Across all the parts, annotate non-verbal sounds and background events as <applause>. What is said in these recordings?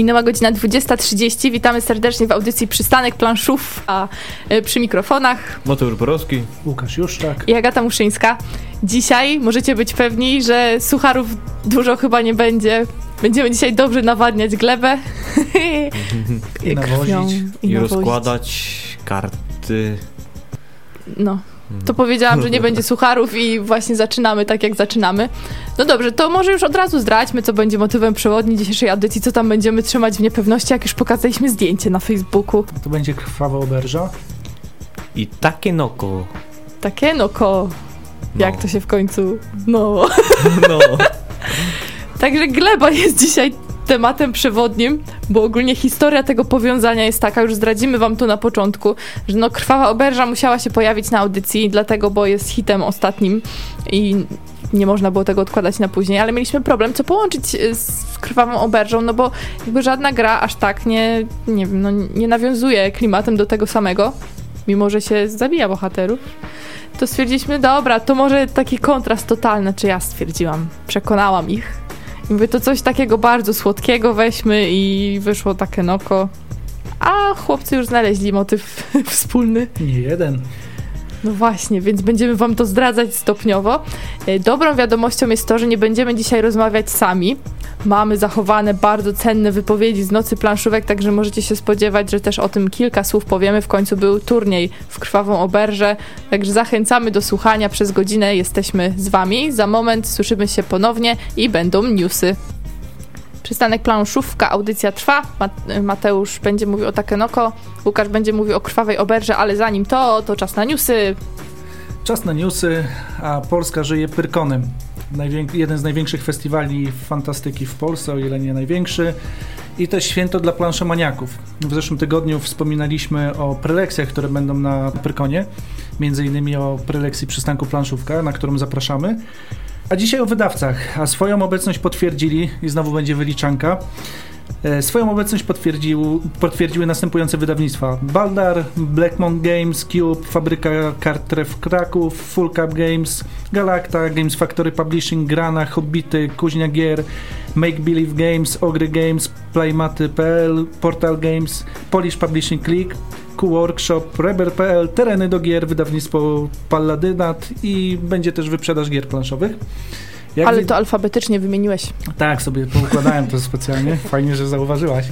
Minęła godzina 20.30. Witamy serdecznie w audycji Przystanek Planszów, a e, przy mikrofonach Mateusz Borowski. Łukasz Juszczak. i Agata Muszyńska. Dzisiaj możecie być pewni, że sucharów dużo chyba nie będzie. Będziemy dzisiaj dobrze nawadniać glebę. <laughs> I nawozić. Krwią I, nawozić. rozkładać karty. No. To powiedziałam, że nie będzie sucharów i właśnie zaczynamy tak, jak zaczynamy. No dobrze, to może już od razu zdradźmy, co będzie motywem przewodnim dzisiejszej audycji, co tam będziemy trzymać w niepewności, jak już pokazaliśmy zdjęcie na Facebooku. To będzie krwawa oberża. I takie noko. Takie no ko. No. Jak to się w końcu... No. <laughs> No. Także gleba jest dzisiaj tematem przewodnim, bo ogólnie historia tego powiązania jest taka, już zdradzimy wam to na początku, że no krwawa oberża musiała się pojawić na audycji, dlatego, bo jest hitem ostatnim i nie można było tego odkładać na później, ale mieliśmy problem, co połączyć y, z krwawą oberżą, no bo jakby żadna gra aż tak nie, nie wiem, no nie nawiązuje klimatem do tego samego, mimo że się zabija bohaterów. To stwierdziliśmy, dobra, to może taki kontrast totalny, czy ja stwierdziłam, przekonałam ich. Mówię, to coś takiego bardzo słodkiego weźmy i wyszło takie noko. A chłopcy już znaleźli motyw <laughs> wspólny. Nie jeden. No właśnie, więc będziemy wam to zdradzać stopniowo. E, Dobrą wiadomością jest to, że nie będziemy dzisiaj rozmawiać sami. Mamy zachowane bardzo cenne wypowiedzi z nocy planszówek, także możecie się spodziewać, że też o tym kilka słów powiemy. W końcu był turniej w krwawą oberżę, także zachęcamy do słuchania przez godzinę. Jesteśmy z wami. Za moment słyszymy się ponownie i będą newsy. Przystanek planszówka, audycja trwa. Ma- Mateusz będzie mówił o Takenoko, Łukasz będzie mówił o krwawej oberże, ale zanim to, to czas na newsy. Czas na newsy, a Polska żyje Pyrkonem. Najwięk- jeden z największych festiwali fantastyki w Polsce, o ile nie największy. I to święto dla planszomaniaków. W zeszłym tygodniu wspominaliśmy o prelekcjach, które będą na Pyrkonie. Między innymi o prelekcji przystanku planszówka, na którą zapraszamy. A dzisiaj o wydawcach. A swoją obecność potwierdzili, i znowu będzie wyliczanka, E, Swoją obecność potwierdził, potwierdziły następujące wydawnictwa: Baldar, Blackmon Games, Cube, Fabryka Kart Tref Kraków, Full Cup Games, Galacta, Games Factory Publishing, Grana, Hobbity, Kuźnia Gier, Make Believe Games, Ogry Games, Playmaty.pl, Portal Games, Polish Publishing Click, Q-Workshop, Rebel.pl, Tereny do gier, wydawnictwo Palladynat i będzie też wyprzedaż gier planszowych. Jak Ale to alfabetycznie wymieniłeś. tak, sobie poukładałem to specjalnie. Fajnie, że zauważyłaś.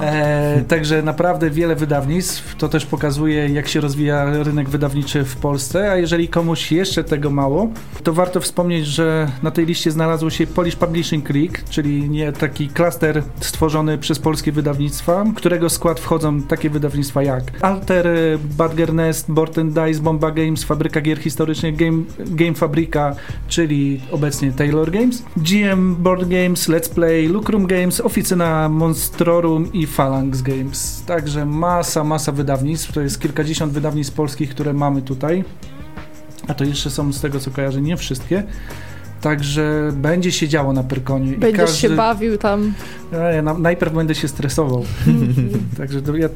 E, także naprawdę wiele wydawnictw. To też pokazuje, jak się rozwija rynek wydawniczy w Polsce. A jeżeli komuś jeszcze tego mało, to warto wspomnieć, że na tej liście znalazło się Polish Publishing Click, czyli nie taki klaster stworzony przez polskie wydawnictwa, którego skład wchodzą takie wydawnictwa jak Alter, Badger Nest, Board and Dice, Bomba Games, Fabryka Gier Historycznych, Game, Game czyli obecnie Taylor Games, GM Board Games, Let's Play, Lucrum Games, Oficyna Monstrorum i Phalanx Games. Także masa, masa wydawnictw. To jest kilkadziesiąt wydawnictw polskich, które mamy tutaj. A to jeszcze są z tego co kojarzę nie wszystkie. Także będzie się działo na Pyrkonie. I Będziesz każdy- się bawił tam. a ja na, najpierw będę się stresował. <laughs> także do, ja,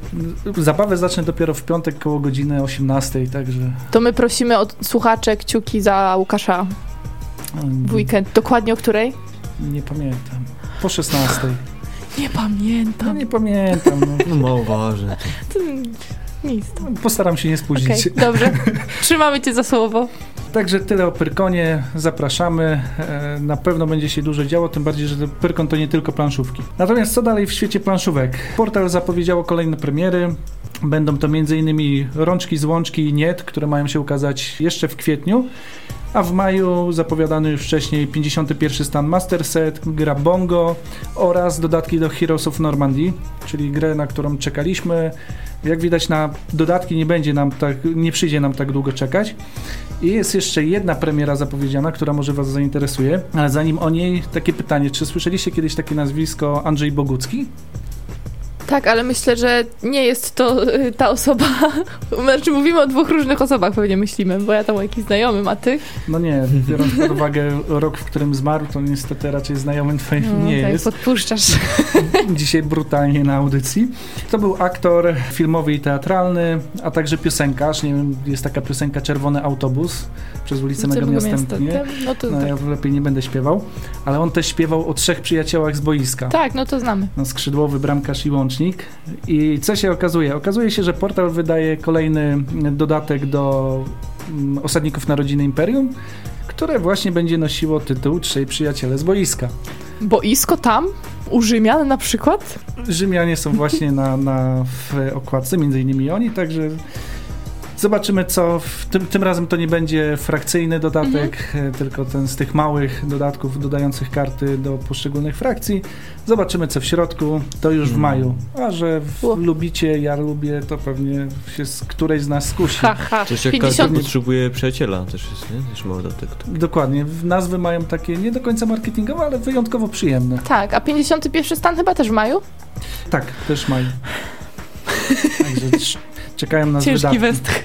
zabawę zacznę dopiero w piątek koło godziny 18. Także To my prosimy od słuchaczy kciuki za Łukasza w weekend. Dokładnie o której? Nie pamiętam. Po 16. Nie No pamiętam. nie pamiętam. No. No ważne. To Nic. Postaram się nie spóźnić. dobrze. Trzymamy cię za słowo. Także tyle o Pyrkonie. Zapraszamy. E, Na pewno będzie się dużo działo, tym bardziej, że Pyrkon to nie tylko planszówki. Natomiast co dalej w świecie planszówek? Portal zapowiedziało kolejne premiery. Będą to m.in. Rączki z Łączki i Niet, które mają się ukazać jeszcze w kwietniu. A w maju zapowiadany już wcześniej 51 stan Master Set, gra Bongo oraz dodatki do Heroes of Normandy, czyli grę, na którą czekaliśmy. Jak widać na dodatki nie będzie nam tak, nie przyjdzie nam tak długo czekać. I jest jeszcze jedna premiera zapowiedziana, która może Was zainteresuje, ale zanim o niej takie pytanie, czy słyszeliście kiedyś takie nazwisko Andrzej Bogucki? Tak, ale myślę, że nie jest to y, ta osoba. <laughs> Znaczy, mówimy o dwóch różnych osobach, pewnie myślimy, bo ja tam o jakiś znajomym, a ty? No nie, biorąc pod uwagę rok, w którym zmarł, to niestety raczej znajomym twoim No, nie tak, jest. podpuszczasz. <laughs> Dzisiaj brutalnie na audycji. To był aktor filmowy i teatralny, a także piosenkarz. Nie wiem, jest taka piosenka Czerwony Autobus przez ulicę było Następnie. miasto? No to No, tak. ja lepiej nie będę śpiewał, ale on też śpiewał o trzech przyjaciołach z boiska. tak, no to znamy. No, skrzydłowy, bramkarz i I co się okazuje? Okazuje się, że portal wydaje kolejny dodatek do mm, Osadników Narodziny Imperium, które właśnie będzie nosiło tytuł Trzej Przyjaciele z boiska. Boisko tam? U Rzymian na przykład? Rzymianie są właśnie na, na w okładce, między innymi oni, także zobaczymy co. W tym, tym razem to nie będzie frakcyjny dodatek, e, tylko ten z tych małych dodatków dodających karty do poszczególnych frakcji. Zobaczymy co w środku, to już w Mm. maju. A że w, lubicie, ja lubię, to pewnie się z którejś z nas skusi. Ha, ha. Coś jak 50... każdy potrzebuje przyjaciela też jest, nie? Też mały dodatek. Dokładnie, w- nazwy mają takie nie do końca marketingowe, ale wyjątkowo przyjemne. Tak, a 51 stan chyba też w maju? Tak, też mają. <laughs> Także czekają na Ciężki wydatki. westch.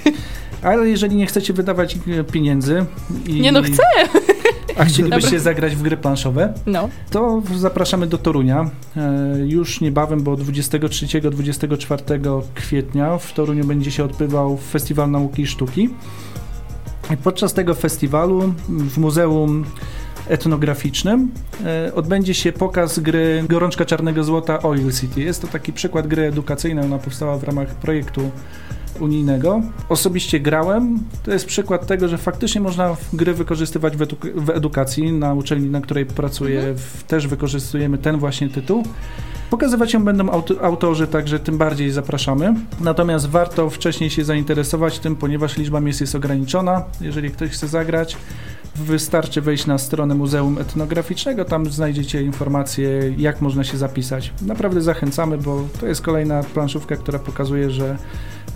Ale jeżeli nie chcecie wydawać pieniędzy i, Nie no, chcę! a chcielibyście Dobra. zagrać w gry planszowe, No. to zapraszamy do Torunia. E, już niebawem, bo 23-24 kwietnia w Toruniu będzie się odbywał Festiwal Nauki i Sztuki. Podczas tego festiwalu w Muzeum Etnograficznym e, odbędzie się pokaz gry Gorączka Czarnego Złota Oil City. Jest to taki przykład gry edukacyjnej, ona powstała w ramach projektu unijnego. Osobiście grałem. To jest przykład tego, że faktycznie można gry wykorzystywać w, edu- w edukacji. Na uczelni, na której pracuję, Mhm. też wykorzystujemy ten właśnie tytuł. Pokazywać ją będą auto, autorzy, także tym bardziej zapraszamy. Natomiast warto wcześniej się zainteresować tym, ponieważ liczba miejsc jest ograniczona. Jeżeli ktoś chce zagrać, wystarczy wejść na stronę Muzeum Etnograficznego, tam znajdziecie informacje, jak można się zapisać. Naprawdę zachęcamy, bo to jest kolejna planszówka, która pokazuje, że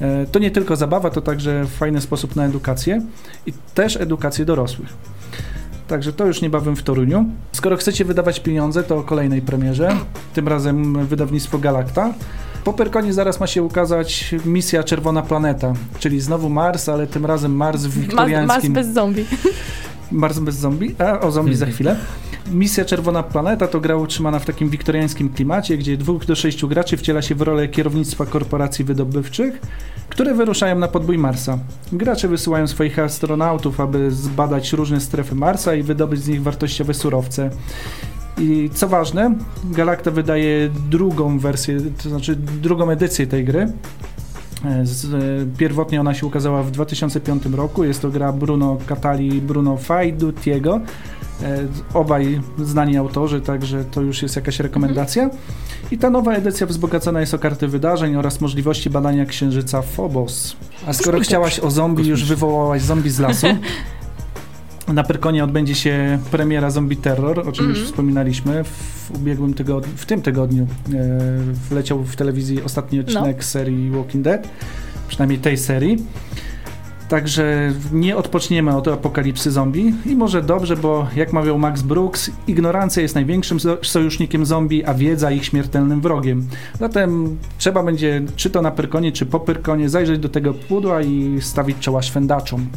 e, to nie tylko zabawa, to także fajny sposób na edukację i też edukację dorosłych. Także to już niebawem w Toruniu. Skoro chcecie wydawać pieniądze, to o kolejnej premierze, tym razem wydawnictwo Galacta. Po Perkonie zaraz ma się ukazać misja Czerwona Planeta, czyli znowu Mars, ale tym razem Mars w Mas, mas wiktoriańskim... bez zombie. Mars bez zombie, a o zombie za <laughs> chwilę. Misja Czerwona Planeta to gra utrzymana w takim wiktoriańskim klimacie, gdzie dwóch do sześciu graczy wciela się w rolę kierownictwa korporacji wydobywczych, które wyruszają na podbój Marsa. Gracze wysyłają swoich astronautów, aby zbadać różne strefy Marsa i wydobyć z nich wartościowe surowce. I co ważne, Galacta wydaje drugą wersję, to znaczy drugą edycję tej gry. E, e, pierwotnie ona się ukazała w 2005 roku. Jest to gra Bruno Catali i Bruno Fajdutiego. E, Obaj znani autorzy, także to już jest jakaś rekomendacja. I ta nowa edycja wzbogacona jest o karty wydarzeń oraz możliwości badania księżyca Phobos. A skoro chciałaś o zombie, już wywołałaś zombie z lasu. Na Pyrkonie odbędzie się premiera Zombie Terror, o czym już Mhm. wspominaliśmy w ubiegłym tygodniu, w tym tygodniu e, wleciał w telewizji ostatni odcinek serii Walking Dead, przynajmniej tej serii. Także nie odpoczniemy od apokalipsy zombie i może dobrze, bo jak mawiał Max Brooks, ignorancja jest największym so- sojusznikiem zombie, a wiedza ich śmiertelnym wrogiem. Zatem trzeba będzie, czy to na Pyrkonie, czy po Pyrkonie, zajrzeć do tego pudła i stawić czoła szwendaczom.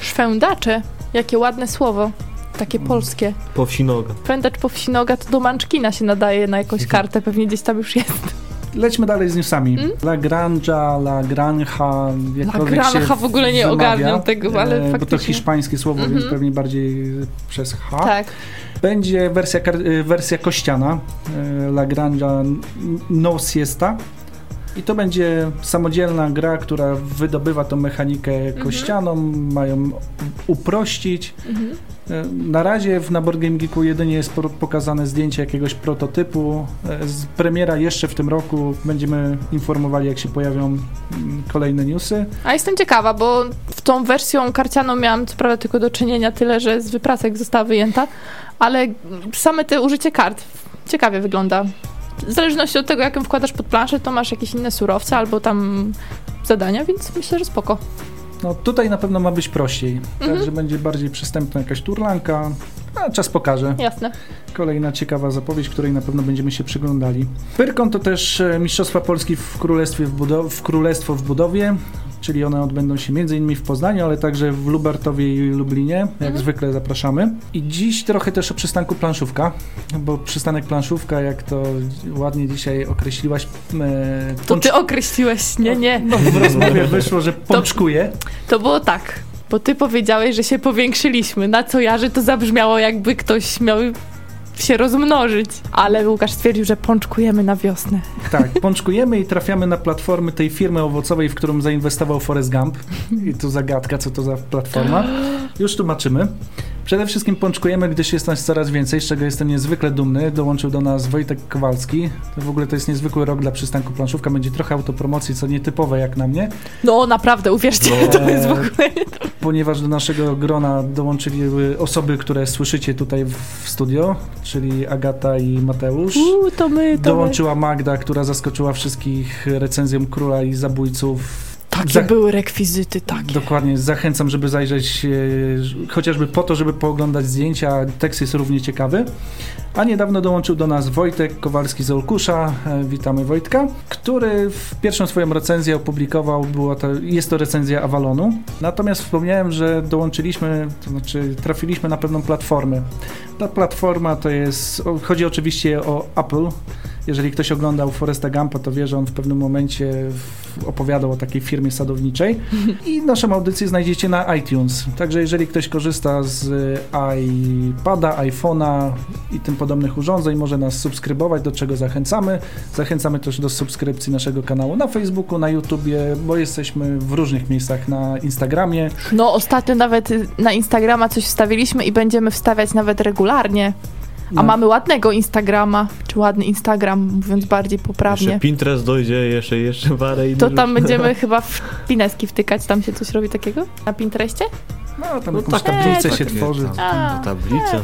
Szwędacze. Jakie ładne słowo. Takie polskie. Po wsi noga. Pędacz po wsi noga to do Manczkina się nadaje na jakąś <laughs> kartę, pewnie gdzieś tam już jest. Lećmy dalej z newsami. Mm? La Granja, La Granja, jakkolwiek Granja, się w ogóle nie wymawia, ogarniam tego, ale e, Bo to faktycznie. hiszpańskie słowo, Mhm. więc pewnie bardziej przez H. Tak. Będzie wersja, e, wersja kościana e, La Granja No Siesta. I to będzie samodzielna gra, która wydobywa tą mechanikę Mhm. kościaną, mają uprościć. Mhm. E, Na razie w na Board Game Geeku jedynie jest po- pokazane zdjęcie jakiegoś prototypu. E, Z premiera jeszcze w tym roku będziemy informowali, jak się pojawią mm, kolejne newsy. A jestem ciekawa, bo w tą wersją karcianą miałam co prawda tylko do czynienia tyle, że z wypracek została wyjęta, ale same te użycie kart ciekawie wygląda. W zależności od tego, jak ją wkładasz pod planszę, to masz jakieś inne surowce albo tam zadania, więc myślę, że spoko. No tutaj na pewno ma być prościej, Mhm. także będzie bardziej przystępna jakaś turlanka. A czas pokaże. Jasne. Kolejna ciekawa zapowiedź, której na pewno będziemy się przyglądali. Pyrkon to też e, Mistrzostwa Polski w Królestwie w, budow- w Królestwo w budowie, czyli one odbędą się m.in. w Poznaniu, ale także w Lubartowie i Lublinie. Jak Mhm. zwykle zapraszamy. I dziś trochę też o przystanku planszówka, bo przystanek planszówka, jak to ładnie dzisiaj określiłaś, e, To ty określiłeś, nie, nie. No, w rozmowie wyszło, że pączkuje. To było tak, bo ty powiedziałeś, że się powiększyliśmy, na co ja, że to zabrzmiało jakby ktoś miał się rozmnożyć. Ale Łukasz stwierdził, że pączkujemy na wiosnę. Tak, pączkujemy i trafiamy na platformy tej firmy owocowej, w którą zainwestował Forrest Gump. I tu zagadka, co to za platforma. Już tłumaczymy. Przede wszystkim pączkujemy, gdyż jest nas coraz więcej, z czego jestem niezwykle dumny. Dołączył do nas Wojtek Kowalski. To w ogóle to jest niezwykły rok dla przystanku planszówka. Będzie trochę autopromocji, co nietypowe jak na mnie, No naprawdę, uwierzcie, to jest w ogóle... ponieważ do naszego grona dołączyli osoby, które słyszycie tutaj w studio, czyli Agata i Mateusz. To my, to my. Dołączyła Magda, która zaskoczyła wszystkich recenzją Króla i Zabójców. Takie Za- były rekwizyty, takie. Dokładnie, zachęcam, żeby zajrzeć e, chociażby po to, żeby pooglądać zdjęcia. Tekst jest równie ciekawy. A niedawno dołączył do nas Wojtek Kowalski z Olkusza. E, Witamy Wojtka, który w pierwszą swoją recenzję opublikował, była to, jest to recenzja Avalonu. Natomiast wspomniałem, że dołączyliśmy, to znaczy trafiliśmy na pewną platformę. Ta platforma to jest, chodzi oczywiście o Apple. Jeżeli ktoś oglądał Foresta Gumpa, to wie, że on w pewnym momencie opowiadał o takiej firmie sadowniczej. I naszą audycję znajdziecie na iTunes. Także jeżeli ktoś korzysta z iPada, iPhone'a i tym podobnych urządzeń, może nas subskrybować, do czego zachęcamy. Zachęcamy też do subskrypcji naszego kanału na Facebooku, na YouTubie, bo jesteśmy w różnych miejscach na Instagramie. No ostatnio nawet na Instagrama coś wstawiliśmy i będziemy wstawiać nawet regularnie. A No. mamy ładnego Instagrama, czy ładny Instagram, mówiąc bardziej Jeszcze poprawnie. Pinterest dojdzie, jeszcze, jeszcze parę innych To tam rzeczy. będziemy <laughs> chyba w pineski wtykać, tam się coś robi takiego? Na Pinterestie? No, tam No jakąś tak, tablicę tak, się takie tworzy. tam- A, Tablice.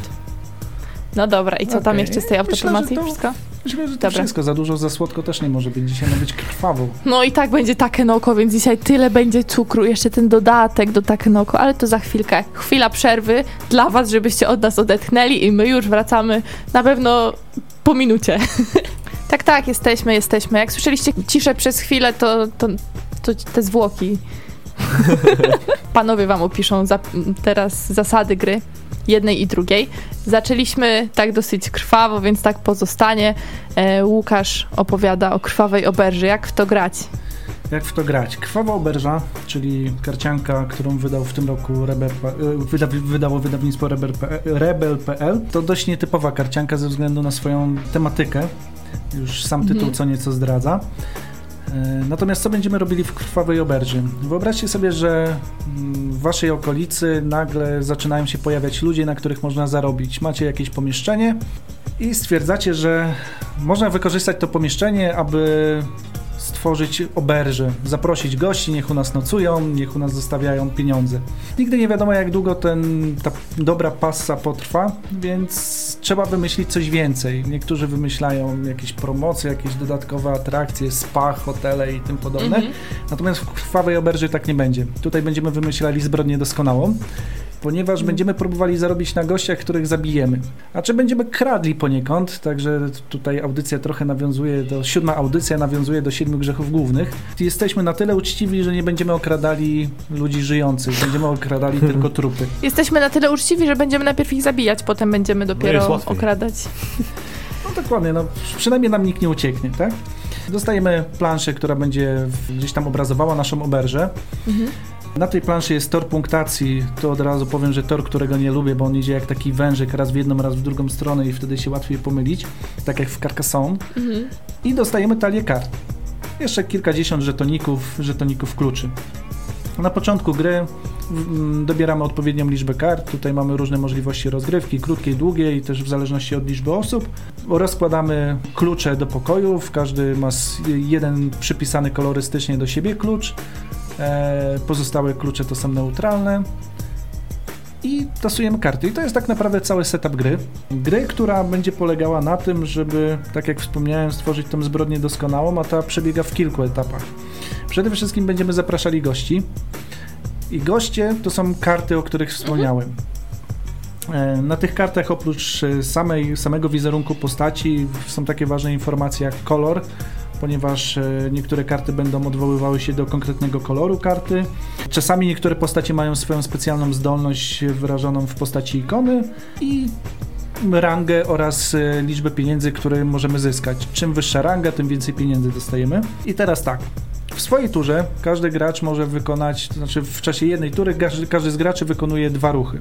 No dobra, i co tam Okej. jeszcze z tej autopromocji? to- Wszystko? Myślę, że to Dobra. wszystko. Za dużo, za słodko też nie może być. Dzisiaj ma być krwawo. No i tak będzie Takenoko, więc dzisiaj tyle będzie cukru, jeszcze ten dodatek do Takenoko, ale to za chwilkę. Chwila przerwy dla was, żebyście od nas odetchnęli i my już wracamy na pewno po minucie. <laughs> tak, tak, jesteśmy, jesteśmy. Jak słyszeliście ciszę przez chwilę, to, to, to te zwłoki. <laughs> Panowie wam opiszą za, teraz zasady gry jednej i drugiej. Zaczęliśmy tak dosyć krwawo, więc tak pozostanie. E, Łukasz opowiada o krwawej oberży. Jak w to grać? Jak w to grać? Krwawa oberża, czyli karcianka, którą wydał w tym roku Rebel, e, wyda, wydało wydawnictwo Rebel.pl, Rebel.pl, to dość nietypowa karcianka ze względu na swoją tematykę. Już sam tytuł Mhm. co nieco zdradza. E, Natomiast co będziemy robili w krwawej oberży? Wyobraźcie sobie, że mm, w waszej okolicy nagle zaczynają się pojawiać ludzie, na których można zarobić. Macie jakieś pomieszczenie i stwierdzacie, że można wykorzystać to pomieszczenie, aby stworzyć oberży, zaprosić gości, niech u nas nocują, niech u nas zostawiają pieniądze. Nigdy nie wiadomo, jak długo ten, ta dobra passa potrwa, więc trzeba wymyślić coś więcej. Niektórzy wymyślają jakieś promocje, jakieś dodatkowe atrakcje, spa, hotele i tym podobne. Mhm. Natomiast w krwawej oberży tak nie będzie. Tutaj będziemy wymyślali zbrodnię doskonałą, ponieważ będziemy próbowali zarobić na gościach, których zabijemy. A czy będziemy kradli poniekąd, także tutaj audycja trochę nawiązuje do, siódma audycja nawiązuje do siedmiu grzechów głównych. Jesteśmy na tyle uczciwi, że nie będziemy okradali ludzi żyjących, będziemy okradali tylko trupy. Jesteśmy na tyle uczciwi, że będziemy najpierw ich zabijać, potem będziemy jest dopiero okradać. No dokładnie, no przynajmniej nam nikt nie ucieknie, tak? Dostajemy planszę, która będzie gdzieś tam obrazowała naszą oberżę. Mhm. Na tej planszy jest tor punktacji. To od razu powiem, że tor, którego nie lubię, bo on idzie jak taki wężyk, raz w jedną, raz w drugą stronę i wtedy się łatwiej pomylić, tak jak w Carcassonne. Mhm. I dostajemy talię kart. Jeszcze kilkadziesiąt żetoników, żetoników kluczy. Na początku gry mm, dobieramy odpowiednią liczbę kart. Tutaj mamy różne możliwości rozgrywki, krótkiej, długiej, też w zależności od liczby osób. Rozkładamy klucze do pokojów. Każdy ma jeden przypisany kolorystycznie do siebie klucz. E, pozostałe klucze to są neutralne. I tasujemy karty. I to jest tak naprawdę cały setup gry. Gry, która będzie polegała na tym, żeby, tak jak wspomniałem, stworzyć tą zbrodnię doskonałą, a ta przebiega w kilku etapach. Przede wszystkim będziemy zapraszali gości. I goście to są karty, o których wspomniałem. E, na tych kartach oprócz e, samej, samego wizerunku postaci są takie ważne informacje jak kolor, ponieważ e, niektóre karty będą odwoływały się do konkretnego koloru karty. Czasami niektóre postacie mają swoją specjalną zdolność wyrażoną w postaci ikony i rangę oraz liczbę pieniędzy, które możemy zyskać. Czym wyższa ranga, tym więcej pieniędzy dostajemy. I teraz tak, w swojej turze każdy gracz może wykonać, to znaczy w czasie jednej tury każdy, każdy z graczy wykonuje dwa ruchy.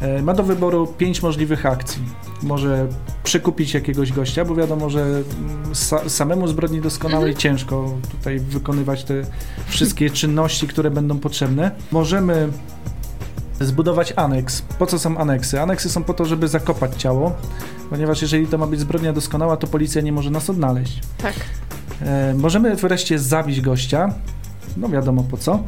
E, ma do wyboru pięć możliwych akcji. Może przekupić jakiegoś gościa, bo wiadomo, że mm, sa samemu zbrodni doskonałej mhm. ciężko tutaj wykonywać te wszystkie czynności, które będą potrzebne. Możemy zbudować aneks. Po co są aneksy? Aneksy są po to, żeby zakopać ciało, ponieważ jeżeli to ma być zbrodnia doskonała, to policja nie może nas odnaleźć. Tak. E, możemy wreszcie zabić gościa, no wiadomo po co.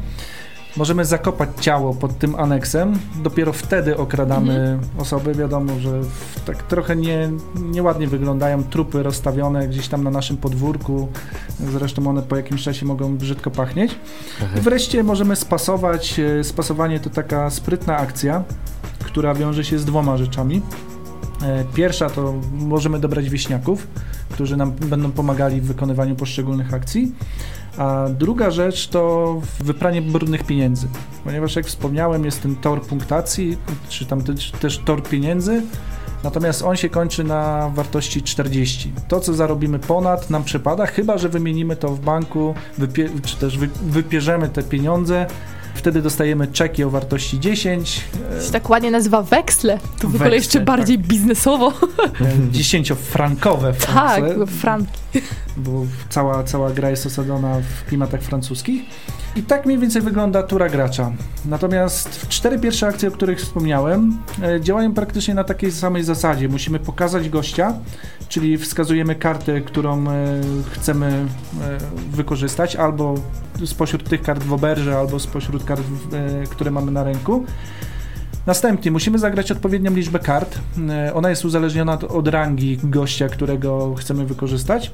Możemy zakopać ciało pod tym aneksem, dopiero wtedy okradamy mhm. osoby. Wiadomo, że tak trochę nie, nieładnie wyglądają trupy rozstawione gdzieś tam na naszym podwórku. Zresztą one po jakimś czasie mogą brzydko pachnieć. I wreszcie możemy spasować. E, spasowanie to taka sprytna akcja, która wiąże się z dwoma rzeczami. E, pierwsza to możemy dobrać wieśniaków, którzy nam będą pomagali w wykonywaniu poszczególnych akcji. A druga rzecz to wypranie brudnych pieniędzy, ponieważ jak wspomniałem, jest ten tor punktacji, czy tam też, tor pieniędzy, natomiast on się kończy na wartości 40. To, co zarobimy ponad, nam przypada, chyba że wymienimy to w banku, czy też wy wypierzemy te pieniądze Wtedy dostajemy czeki o wartości 10. To się tak ładnie nazywa weksle. To w ogóle jeszcze bardziej tak. biznesowo. <laughs> 10-frankowe Tak, franki. Bo cała, cała gra jest osadzona w klimatach francuskich. I tak mniej więcej wygląda tura gracza. Natomiast cztery pierwsze akcje, o których wspomniałem, e, działają praktycznie na takiej samej zasadzie. Musimy pokazać gościa, czyli wskazujemy kartę, którą e, chcemy e, wykorzystać, albo spośród tych kart w oberże, albo spośród kart, które mamy na ręku. Następnie musimy zagrać odpowiednią liczbę kart. Ona jest uzależniona od rangi gościa, którego chcemy wykorzystać.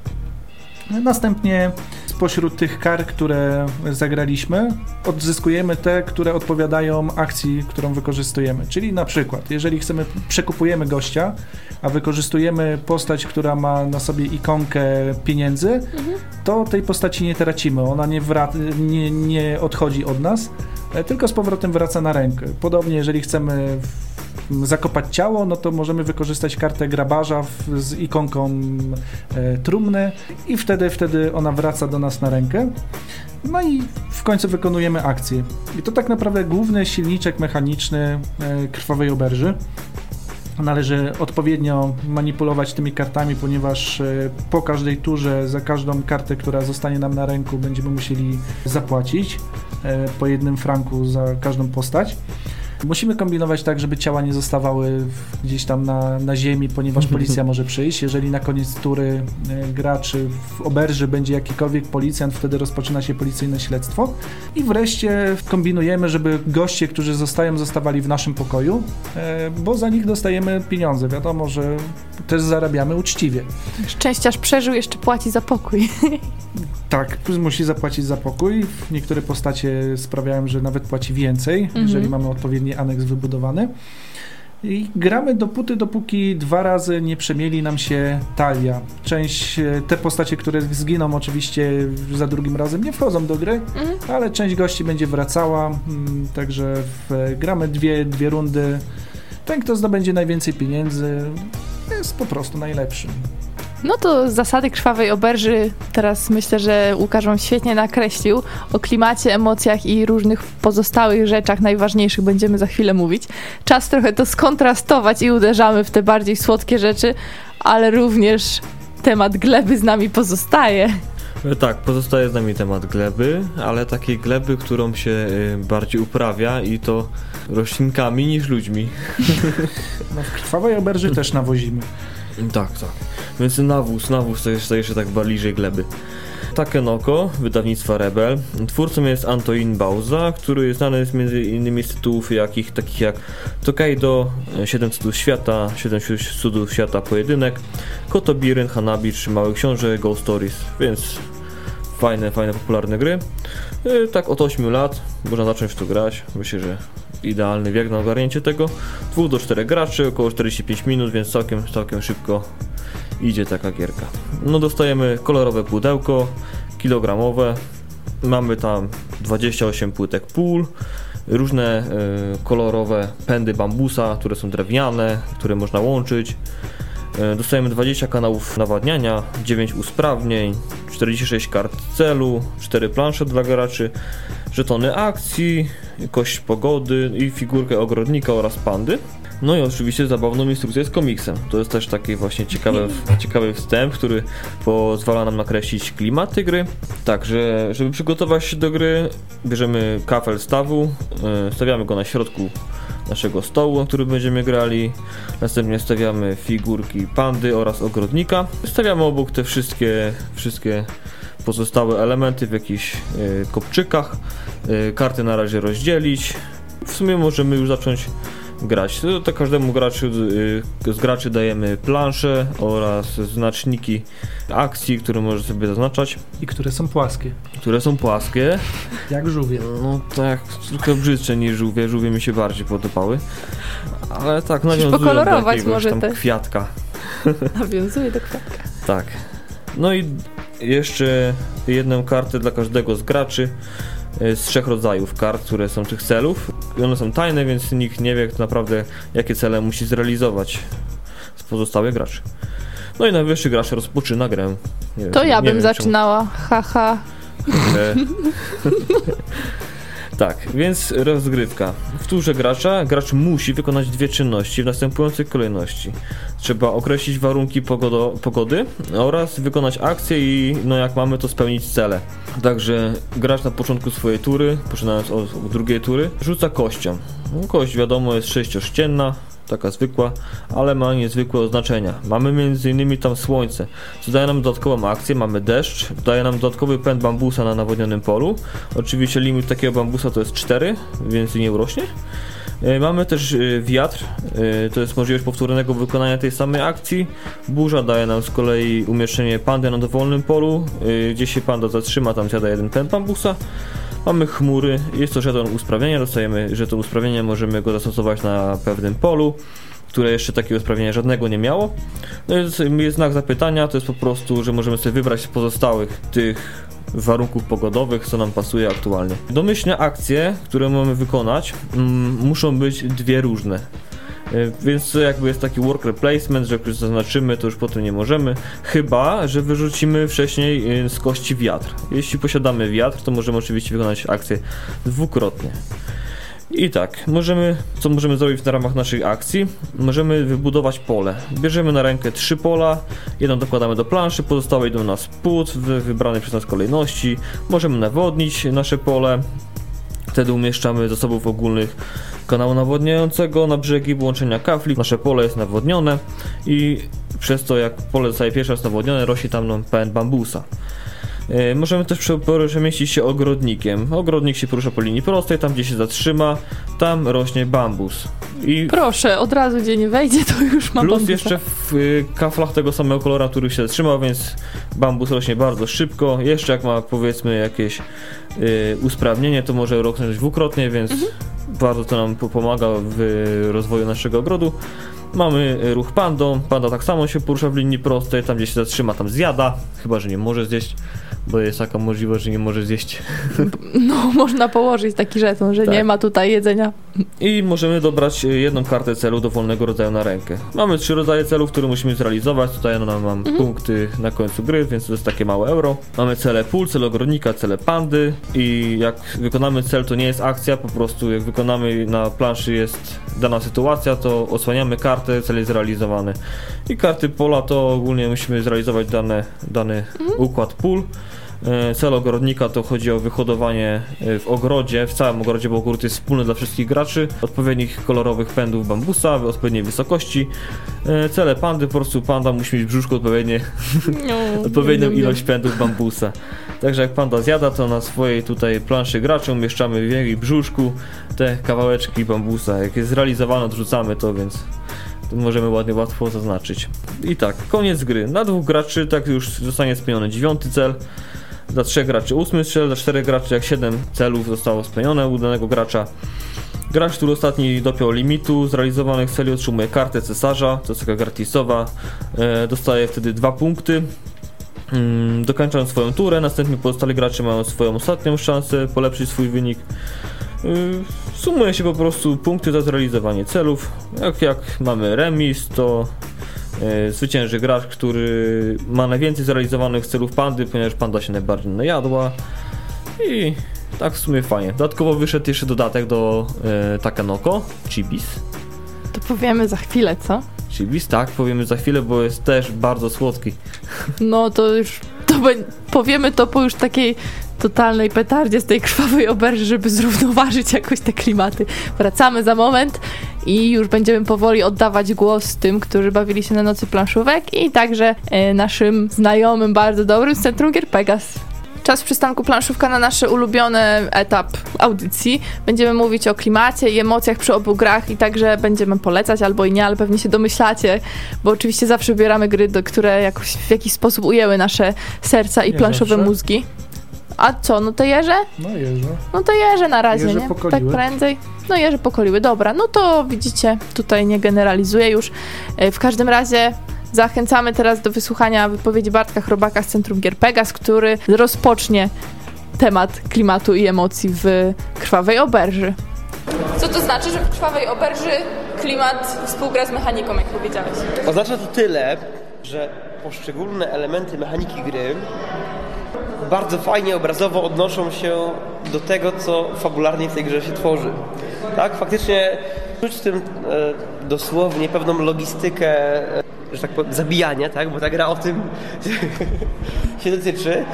Następnie spośród tych kar, które zagraliśmy, odzyskujemy te, które odpowiadają akcji, którą wykorzystujemy. Czyli na przykład, jeżeli chcemy, przekupujemy gościa, a wykorzystujemy postać, która ma na sobie ikonkę pieniędzy, mhm. to tej postaci nie tracimy. Ona nie, nie, nie odchodzi od nas, e, tylko z powrotem wraca na rękę. Podobnie, jeżeli chcemy zakopać ciało, no to możemy wykorzystać kartę grabarza w, z ikonką e, trumny i wtedy, wtedy ona wraca do nas na rękę. No i w końcu wykonujemy akcję. I to tak naprawdę główny silniczek mechaniczny e, krwawej oberży. Należy odpowiednio manipulować tymi kartami, ponieważ e, po każdej turze za każdą kartę, która zostanie nam na ręku, będziemy musieli zapłacić e, po jednym franku za każdą postać. Musimy kombinować tak, żeby ciała nie zostawały gdzieś tam na, na ziemi, ponieważ <laughs> policja może przyjść. Jeżeli na koniec tury e, graczy w oberży będzie jakikolwiek policjant, wtedy rozpoczyna się policyjne śledztwo. I wreszcie kombinujemy, żeby goście, którzy zostają, zostawali w naszym pokoju, e, bo za nich dostajemy pieniądze. Wiadomo, że też zarabiamy uczciwie. Szczęściarz przeżył, jeszcze płaci za pokój. <laughs> Tak, musi zapłacić za pokój. Niektóre postacie sprawiają, że nawet płaci więcej, mhm. jeżeli mamy aneks wybudowany. I gramy dopóty, dopóki dwa razy nie przemieli nam się talia. Część, e, te postacie, które zginą, oczywiście za drugim razem nie wchodzą do gry, mhm. ale część gości będzie wracała, mm, także w, gramy dwie, dwie rundy. Ten, kto zdobędzie najwięcej pieniędzy, jest po prostu najlepszym. No to zasady krwawej oberży teraz myślę, że Łukasz wam świetnie nakreślił. O klimacie, emocjach i różnych pozostałych rzeczach najważniejszych będziemy za chwilę mówić. Czas trochę to skontrastować i uderzamy w te bardziej słodkie rzeczy, ale również temat gleby z nami pozostaje. E, tak, pozostaje z nami temat gleby, ale takiej gleby, którą się e, bardziej uprawia i to roślinkami niż ludźmi. <laughs> No w krwawej oberży też nawozimy. Tak, tak. Więc nawóz, nawóz to jest jeszcze tak bliżej gleby. Takenoko, wydawnictwa Rebel. Twórcą jest Antoine Bauza, który znany jest między innymi z tytułów jakich, takich jak Tokaido, 7 cudów świata, 7 cudów świata pojedynek, Kotobiryn, Hanabi czy Mały Książę, Ghost Stories, więc fajne, fajne, popularne gry. Y, tak od 8 lat można zacząć w to grać. Myślę, że idealny wiek na ogarnięcie tego. 2 do 4 graczy, około 45 minut, więc całkiem, całkiem szybko idzie taka gierka. No dostajemy kolorowe pudełko, kilogramowe. Mamy tam 28 płytek pól, różne y, kolorowe pędy bambusa, które są drewniane, które można łączyć. Y, dostajemy 20 kanałów nawadniania, 9 usprawnień, 46 kart celu, 4 plansze dla graczy, żetony akcji, kość pogody i figurkę ogrodnika oraz pandy. No i oczywiście zabawną instrukcję z komiksem. To jest też taki właśnie ciekawy, ciekawy wstęp, który pozwala nam nakreślić klimaty gry. Także, żeby przygotować się do gry, bierzemy kafel stawu, yy, stawiamy go na środku naszego stołu, na którym będziemy grali. Następnie stawiamy figurki pandy oraz ogrodnika. Stawiamy obok te wszystkie, wszystkie pozostałe elementy w jakichś yy, kopczykach. Yy, karty na razie rozdzielić. W sumie możemy już zacząć grać. To, to każdemu graczu, y, z graczy dajemy plansze oraz znaczniki akcji, które może sobie zaznaczać, I które są płaskie, które są płaskie. jak żółwie. No tak, trochę brzydsze niż żółwie, żółwie mi się bardziej podobały. Ale tak, nawiązują do jakiegoś tam te. kwiatka. <laughs> Nawiązuje do kwiatka. Tak. No i jeszcze jedną kartę dla każdego z graczy z trzech rodzajów kart, które są tych celów. I one są tajne, więc nikt nie wie tak naprawdę jakie cele musi zrealizować z pozostałych graczy. No i najwyższy gracz rozpoczyna grę. Nie To wiem, ja bym wiem, zaczynała. Haha. E, <laughs> tak, więc rozgrywka. W turze gracza gracz musi wykonać dwie czynności w następującej kolejności. Trzeba określić warunki pogodo, pogody oraz wykonać akcję i no jak mamy to spełnić cele. Także gracz na początku swojej tury, poczynając od, od drugiej tury, rzuca kością. Kość wiadomo jest sześciościenna, taka zwykła, ale ma niezwykłe oznaczenia. Mamy m.in. tam słońce, co daje nam dodatkową akcję, mamy deszcz, daje nam dodatkowy pęd bambusa na nawodnionym polu. Oczywiście limit takiego bambusa to jest 4, więc nie urośnie. E, Mamy też e, wiatr, e, to jest możliwość powtórnego wykonania tej samej akcji. Burza daje nam z kolei umieszczenie pandy na dowolnym polu, gdzie się panda zatrzyma, tam zjada jeden pęd bambusa. Mamy chmury, jest to żeton usprawnienia, dostajemy żeton usprawnienia, możemy go zastosować na pewnym polu, które jeszcze takiego usprawnienia żadnego nie miało. No jest, jest znak zapytania, to jest po prostu, że możemy sobie wybrać z pozostałych tych warunków pogodowych, co nam pasuje aktualnie. Domyślne akcje, które mamy wykonać, mm, muszą być dwie różne. Y, Więc to jakby jest taki work replacement, że jak już zaznaczymy, to już potem nie możemy. Chyba, że wyrzucimy wcześniej y, z kości wiatr. Jeśli posiadamy wiatr, to możemy oczywiście wykonać akcję dwukrotnie. I tak, możemy, co możemy zrobić w ramach naszej akcji? Możemy wybudować pole. Bierzemy na rękę trzy pola, jedno dokładamy do planszy, pozostałe idą na spód w wybranej przez nas kolejności. Możemy nawodnić nasze pole, wtedy umieszczamy zasobów ogólnych kanału nawodniającego na brzegi połączenia kafli. Nasze pole jest nawodnione i przez to jak pole zostaje pierwszy raz nawodnione, rośnie tam nam pęd bambusa. E, Możemy też prze- przemieścić się ogrodnikiem. Ogrodnik się porusza po linii prostej, tam gdzie się zatrzyma, tam rośnie bambus. I Proszę, od razu gdzie nie wejdzie, to już mam plus bambusa. jeszcze w y, kaflach tego samego kolora, który się zatrzymał, więc bambus rośnie bardzo szybko. Jeszcze jak ma powiedzmy jakieś y, usprawnienie, to może rosnąć dwukrotnie, więc bardzo to nam po- pomaga w rozwoju naszego ogrodu. Mamy y, ruch pandą. Panda tak samo się porusza w linii prostej. Tam gdzie się zatrzyma, tam zjada. Chyba, że nie może zjeść, bo jest taka możliwość, że nie może zjeść. No, <laughs> można położyć taki żeton, że Tak. nie ma tutaj jedzenia. I możemy dobrać y, jedną kartę celu dowolnego rodzaju na rękę. Mamy trzy rodzaje celów, które musimy zrealizować. Tutaj no, mam punkty na końcu gry, więc to jest takie małe euro. Mamy cele pól, cele ogrodnika, cele pandy i jak wykonamy cel, to nie jest akcja, po prostu jak wykonamy na planszy jest dana sytuacja, to osłaniamy kartę, cel jest zrealizowany. I karty pola to ogólnie musimy zrealizować dane, dany układ pól. E, Cel ogrodnika to chodzi o wyhodowanie e, w ogrodzie, w całym ogrodzie, bo ogród jest wspólny dla wszystkich graczy, odpowiednich kolorowych pędów bambusa w odpowiedniej wysokości. E, Cele pandy, po prostu panda musi mieć w brzuszku odpowiednie, No, <laughs> odpowiednią ilość pędów bambusa. Także jak panda zjada, to na swojej tutaj planszy graczy umieszczamy w jej brzuszku te kawałeczki bambusa. Jak jest zrealizowane, odrzucamy to, więc to możemy ładnie, łatwo zaznaczyć. I tak, koniec gry. Na dwóch graczy tak już zostanie spełniony dziewiąty cel. Dla trzech graczy ósmy cel, dla czterech graczy jak siedem celów zostało spełnione u danego gracza. Gracz, który ostatni dopiął limitu zrealizowanych celi otrzymuje kartę cesarza, to jest taka gratisowa, e, dostaje wtedy dwa punkty. Mm, dokończą swoją turę, następnie pozostali gracze mają swoją ostatnią szansę polepszyć swój wynik. Yy, sumuje się po prostu punkty za zrealizowanie celów. Jak, jak mamy remis, to zwycięży gracz, który ma najwięcej zrealizowanych celów pandy, ponieważ panda się najbardziej najadła. I tak w sumie fajnie. Dodatkowo wyszedł jeszcze dodatek do yy, Takanoko, Chibis. To powiemy za chwilę, co? Chibis, tak, powiemy za chwilę, bo jest też bardzo słodki. No to już to powiemy to po już takiej totalnej petardzie z tej krwawej oberży, żeby zrównoważyć jakoś te klimaty. Wracamy za moment i już będziemy powoli oddawać głos tym, którzy bawili się na nocy planszówek i także e, naszym znajomym, bardzo dobrym z Centrum Gier Pegas. Czas przystanku planszówka na nasz ulubiony etap audycji. Będziemy mówić o klimacie i emocjach przy obu grach i także będziemy polecać albo i nie, ale pewnie się domyślacie, bo oczywiście zawsze wybieramy gry, do, które jakoś w jakiś sposób ujęły nasze serca i Nie planszowe zawsze. mózgi. A co, no to jeże? No jeżo. No to jeże na razie, Jeże nie? pokoliły. Tak prędzej. No jeże pokoliły, dobra. No to widzicie, tutaj nie generalizuję już. E, W każdym razie zachęcamy teraz do wysłuchania wypowiedzi Bartka Chrobaka z Centrum Gier Pegas, który rozpocznie temat klimatu i emocji w Krwawej Oberży. Co to znaczy, że w Krwawej Oberży klimat współgra z mechaniką, jak powiedziałeś? Oznacza to tyle, że poszczególne elementy mechaniki gry bardzo fajnie obrazowo odnoszą się do tego, co fabularnie w tej grze się tworzy. Tak, faktycznie czuć w tym e, dosłownie pewną logistykę, e, że tak powiem, zabijania, tak, bo ta gra o tym <laughs> się dotyczy.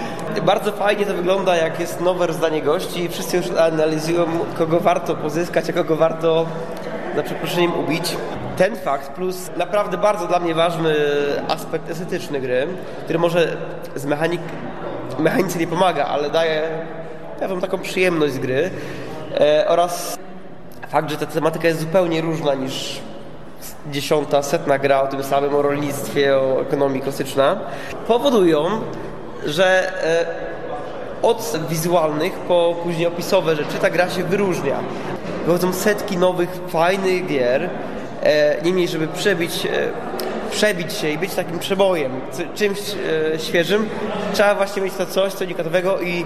Bardzo fajnie to wygląda, jak jest nowe rozdanie gości i wszyscy już analizują, kogo warto pozyskać, a kogo warto za przeproszeniem ubić. Ten fakt plus naprawdę bardzo dla mnie ważny aspekt estetyczny gry, który może z mechanik, mechanice nie pomaga, ale daje pewną taką przyjemność z gry e, oraz fakt, że ta tematyka jest zupełnie różna niż dziesiąta, setna gra o tym samym, o rolnictwie, o ekonomii klasyczna, powodują, że e, od wizualnych po później opisowe rzeczy ta gra się wyróżnia. Wychodzą setki nowych, fajnych gier, e, niemniej żeby przebić, e, przebić się i być takim przebojem, czymś e, świeżym, trzeba właśnie mieć to coś, co unikatowego i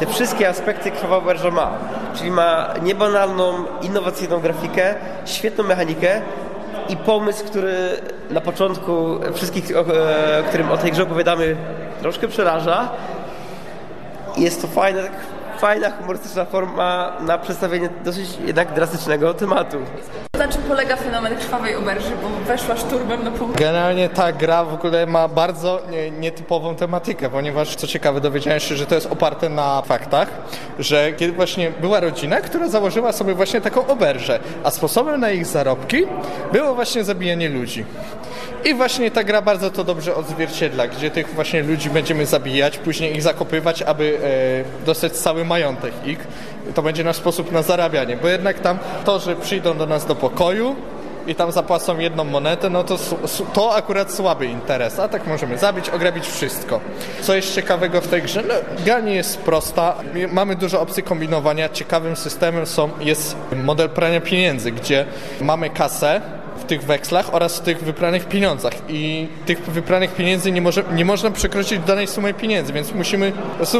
te wszystkie aspekty Krwawa Berża ma. Czyli ma niebanalną, innowacyjną grafikę, świetną mechanikę i pomysł, który na początku wszystkich, o, e, którym o tej grze opowiadamy, troszkę przeraża. Jest to fajna, tak, fajna, humorystyczna forma na przedstawienie dosyć jednak drastycznego tematu. Na czym polega fenomen Krwawej Oberży, bo weszła szturmem na pół Generalnie ta gra w ogóle ma bardzo nie, nietypową tematykę, ponieważ co ciekawe dowiedziałem się, że to jest oparte na faktach, że kiedy właśnie była rodzina, która założyła sobie właśnie taką oberżę, a sposobem na ich zarobki było właśnie zabijanie ludzi. I właśnie ta gra bardzo to dobrze odzwierciedla, gdzie tych właśnie ludzi będziemy zabijać, później ich zakopywać, aby e, dostać cały majątek ich. To będzie nasz sposób na zarabianie, bo jednak tam to, że przyjdą do nas do pokoju, i tam zapłacą jedną monetę, no to to akurat słaby interes, a tak możemy zabić, ograbić wszystko. Co jest ciekawego w tej grze? No, gra nie jest prosta, mamy dużo opcji kombinowania, ciekawym systemem są, jest model prania pieniędzy, gdzie mamy kasę, w tych wekslach oraz w tych wypranych pieniądzach i tych wypranych pieniędzy nie, może, nie można przekroczyć danej sumy pieniędzy, więc musimy,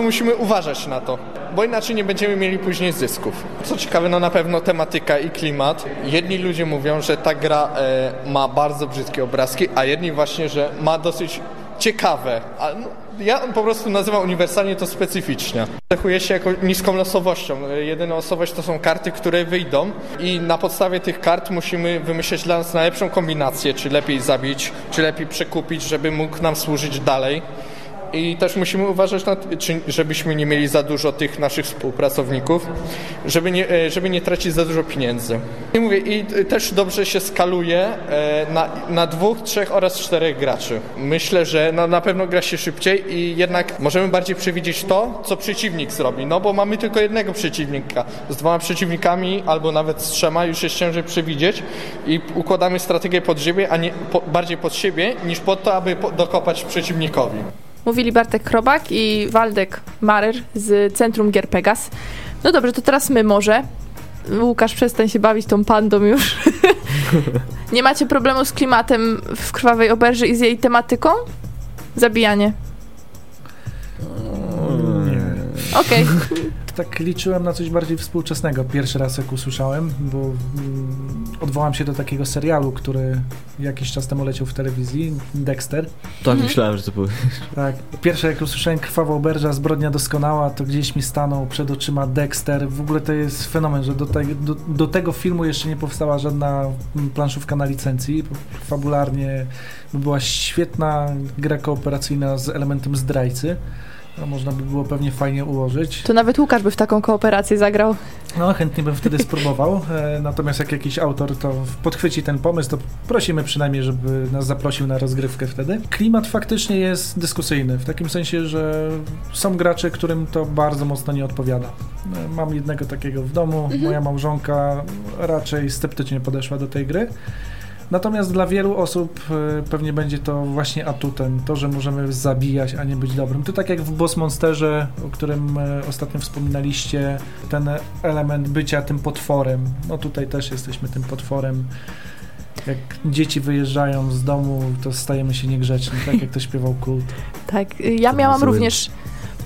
musimy uważać na to, bo inaczej nie będziemy mieli później zysków. Co ciekawe, no na pewno tematyka i klimat. Jedni ludzie mówią, że ta gra e, ma bardzo brzydkie obrazki, a jedni właśnie, że ma dosyć ciekawe. A, no, ja po prostu nazywam uniwersalnie to specyficznie. Cechuje się jako niską losowością. Jedyna losowość to są karty, które wyjdą i na podstawie tych kart musimy wymyśleć dla nas najlepszą kombinację, czy lepiej zabić, czy lepiej przekupić, żeby mógł nam służyć dalej. I też musimy uważać, na, żebyśmy nie mieli za dużo tych naszych współpracowników, żeby nie, e, żeby nie tracić za dużo pieniędzy. I mówię, i e, też dobrze się skaluje e, na, na dwóch, trzech oraz czterech graczy. Myślę, że no, na pewno gra się szybciej i jednak możemy bardziej przewidzieć to, co przeciwnik zrobi, no bo mamy tylko jednego przeciwnika. Z dwoma przeciwnikami albo nawet z trzema już jest ciężej przewidzieć i układamy strategię pod siebie, a nie po, bardziej pod siebie niż pod to, aby po, dokopać przeciwnikowi. Mówili Bartek Krobak i Waldek Marer z Centrum Gier Pegas. No dobrze, to teraz my może Łukasz, przestań się bawić tą pandą już. <laughs> nie macie problemu z klimatem w Krwawej Oberży i z jej tematyką? Zabijanie. Nie. Okej. Tak liczyłem na coś bardziej współczesnego. Pierwszy raz jak usłyszałem, bo mm, odwołam się do takiego serialu, który jakiś czas temu leciał w telewizji, Dexter. Tak, myślałem, że to był. Tak. Pierwsze jak usłyszałem Krwawa Oberża, Zbrodnia Doskonała, to gdzieś mi stanął przed oczyma Dexter. W ogóle to jest fenomen, że do, te, do, do tego filmu jeszcze nie powstała żadna mm, planszówka na licencji. Fabularnie była świetna gra kooperacyjna z elementem zdrajcy. No, można by było pewnie fajnie ułożyć. To nawet Łukasz by w taką kooperację zagrał. No, chętnie bym wtedy spróbował. E, natomiast jak jakiś autor to podchwyci ten pomysł, to prosimy przynajmniej, żeby nas zaprosił na rozgrywkę wtedy. Klimat faktycznie jest dyskusyjny, w takim sensie, że są gracze, którym to bardzo mocno nie odpowiada. E, Mam jednego takiego w domu, moja małżonka raczej sceptycznie podeszła do tej gry. Natomiast dla wielu osób e, pewnie będzie to właśnie atutem, to, że możemy zabijać, a nie być dobrym. To tak jak w Boss Monsterze, o którym e, ostatnio wspominaliście, ten element bycia tym potworem. No tutaj też jesteśmy tym potworem. Jak dzieci wyjeżdżają z domu, to stajemy się niegrzeczni, tak jak to śpiewał Kult. Tak, ja To miałam zły. również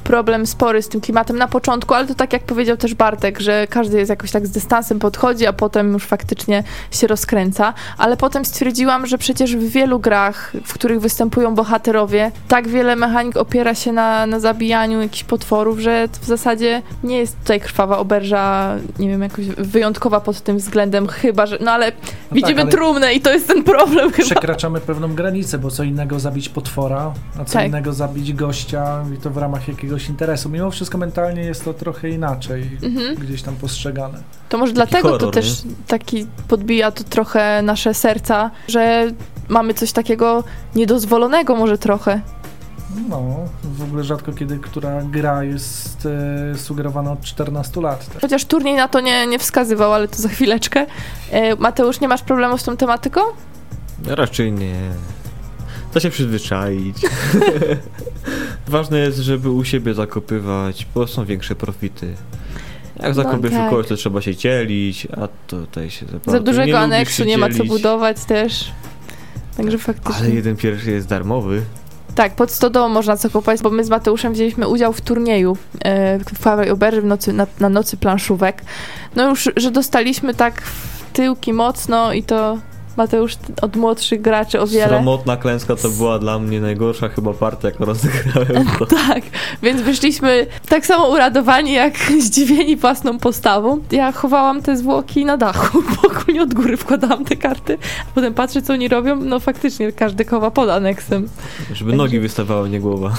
problem spory z tym klimatem na początku, ale to tak jak powiedział też Bartek, że każdy jest jakoś tak z dystansem podchodzi, a potem już faktycznie się rozkręca. Ale potem stwierdziłam, że przecież w wielu grach, w których występują bohaterowie, tak wiele mechanik opiera się na, na zabijaniu jakichś potworów, że w zasadzie nie jest tutaj krwawa oberża, nie wiem, jakoś wyjątkowa pod tym względem, chyba, że. No ale widzimy ale- trumnę i to jest ten problem chyba. Przekraczamy pewną granicę, bo co innego zabić potwora, a co Tak. innego zabić gościa i to w ramach jakiegoś interesu. Mimo wszystko mentalnie jest to trochę inaczej Mhm. gdzieś tam postrzegane. To może dlatego to horror, też taki podbija to trochę nasze serca, że mamy coś takiego niedozwolonego może trochę. No, w ogóle rzadko kiedy która gra jest e, sugerowana od 14 lat. Też. Chociaż turniej na to nie, nie wskazywał, ale to za chwileczkę. E, Mateusz, nie masz problemu z tą tematyką? Raczej nie. Da się przyzwyczaić. <laughs> Ważne jest, żeby u siebie zakopywać, bo są większe profity. Jak zakopiesz tak. u kogoś, to trzeba się dzielić, a tutaj się za, Za dużego nie aneksu nie ma co budować też. Także faktycznie. Ale jeden pierwszy jest darmowy. Tak, pod stodołą można co kupować, bo my z Mateuszem wzięliśmy udział w turnieju e, w Kwawej Oberży w nocy, na, na nocy planszówek. No już, że dostaliśmy tak w tyłki mocno i to Mateusz od młodszych graczy o wiele. Sromotna klęska to była dla mnie najgorsza chyba partia, jaką rozegrałem. <laughs> To. Tak, więc wyszliśmy tak samo uradowani, jak <laughs> zdziwieni własną postawą. Ja chowałam te zwłoki na dachu, <laughs> bo ogólnie od góry wkładałam te karty. Potem patrzę, co oni robią. No faktycznie, każdy chowa pod aneksem. Żeby nogi wystawały, nie głowa.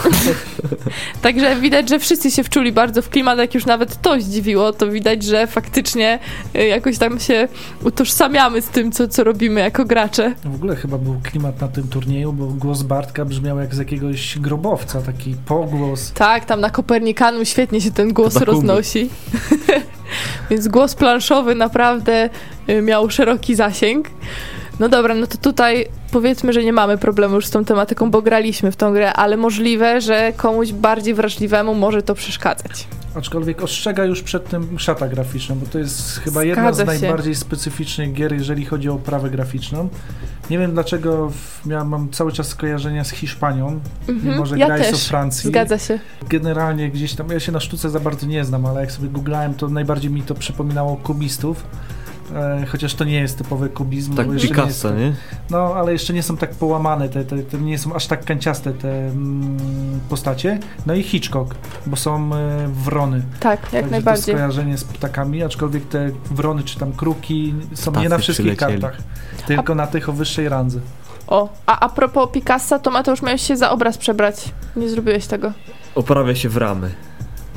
Także widać, że wszyscy się wczuli bardzo w klimat. Jak już nawet to zdziwiło, to widać, że faktycznie y, jakoś tam się utożsamiamy z tym, co, co robimy jako gracze. W ogóle chyba był klimat na tym turnieju, bo głos Bartka brzmiał jak z jakiegoś grobowca, taki pogłos. Tak, tam na Kopernikanum świetnie się ten głos roznosi. <laughs> Więc głos planszowy naprawdę y, miał szeroki zasięg. No dobra, no to tutaj powiedzmy, że nie mamy problemu już z tą tematyką, bo graliśmy w tą grę, ale możliwe, że komuś bardziej wrażliwemu może to przeszkadzać. Aczkolwiek ostrzega już przed tym szata graficzna, bo to jest chyba jedna Zgadza z się. najbardziej specyficznych gier, jeżeli chodzi o oprawę graficzną. Nie wiem dlaczego w, ja mam cały czas skojarzenia z Hiszpanią, mimo że Mhm, ja gra jest o też. Francji. Zgadza się. Generalnie gdzieś tam, ja się na sztuce za bardzo nie znam, ale jak sobie googlałem, to najbardziej mi to przypominało kubistów. E, chociaż to nie jest typowy kubizm. Tak nie Picasso, tak- nie? No, ale jeszcze nie są tak połamane, te, te, te nie są aż tak kanciaste te mm, postacie. No i Hitchcock, bo są e, wrony. Tak, jak Także to najbardziej. skojarzenie z ptakami, aczkolwiek te wrony czy tam kruki są nie Ptacy na wszystkich przylecieli. kartach, tylko na tych o wyższej randze. O, a a propos Picassa, to Mateusz miałeś się za obraz przebrać. Nie zrobiłeś tego. Oprawia się w ramy.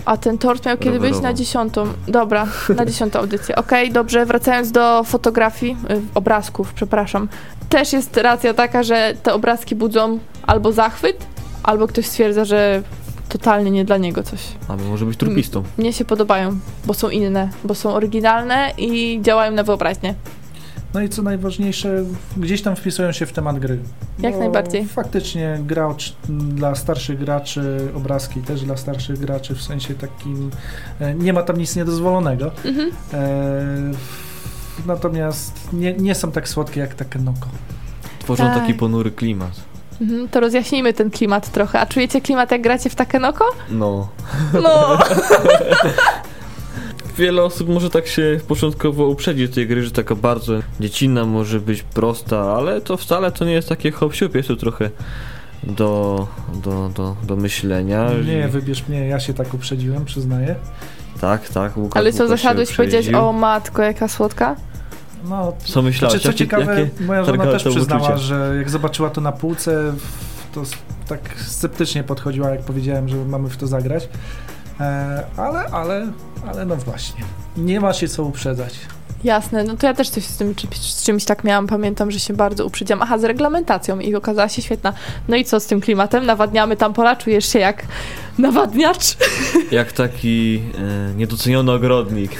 A ten tort miał kiedy być? Na dziesiątą. Dobra, na dziesiątą audycję. Okej, dobrze. Wracając do fotografii, y, obrazków, przepraszam. Też jest racja taka, że te obrazki budzą albo zachwyt, albo ktoś stwierdza, że totalnie nie dla niego coś. A może być trupistą. Mnie się podobają, bo są inne, bo są oryginalne i działają na wyobraźnię. No i co najważniejsze, gdzieś tam wpisują się w temat gry. Jak Bo najbardziej. Faktycznie gracz m, dla starszych graczy, obrazki też dla starszych graczy, w sensie takim, e, nie ma tam nic niedozwolonego. Mhm. E, natomiast nie, nie są tak słodkie jak Takenoko. Tworzą Tak. taki ponury klimat. Mhm, to rozjaśnijmy ten klimat trochę. A czujecie klimat, jak gracie w Takenoko? No. No. <laughs> Wiele osób może tak się początkowo uprzedzić tej gry, że taka bardzo dziecinna może być prosta, ale to wcale to nie jest takie hop jest to trochę do, do, do, do myślenia. Nie, wybierz mnie, ja się tak uprzedziłem, przyznaję. Tak, tak. Łukasz, Ale co, Łukasz zasiadłeś powiedzieć, o matko, jaka słodka? No, Co myślałeś? Znaczy, co Jakie- ciekawe, jakie moja żona też przyznała, uczucia? że jak zobaczyła to na półce, to tak sceptycznie podchodziła, jak powiedziałem, że mamy w to zagrać. E, ale, ale, ale no właśnie. Nie ma się co uprzedzać. Jasne, no to ja też coś z, tym, czymś- z czymś tak miałam. Pamiętam, że się bardzo uprzedziłam. Aha, z reglamentacją i okazała się świetna. No i co z tym klimatem? Nawadniamy tam pola, czujesz się jak nawadniacz? <laughs> Jak taki e, niedoceniony ogrodnik.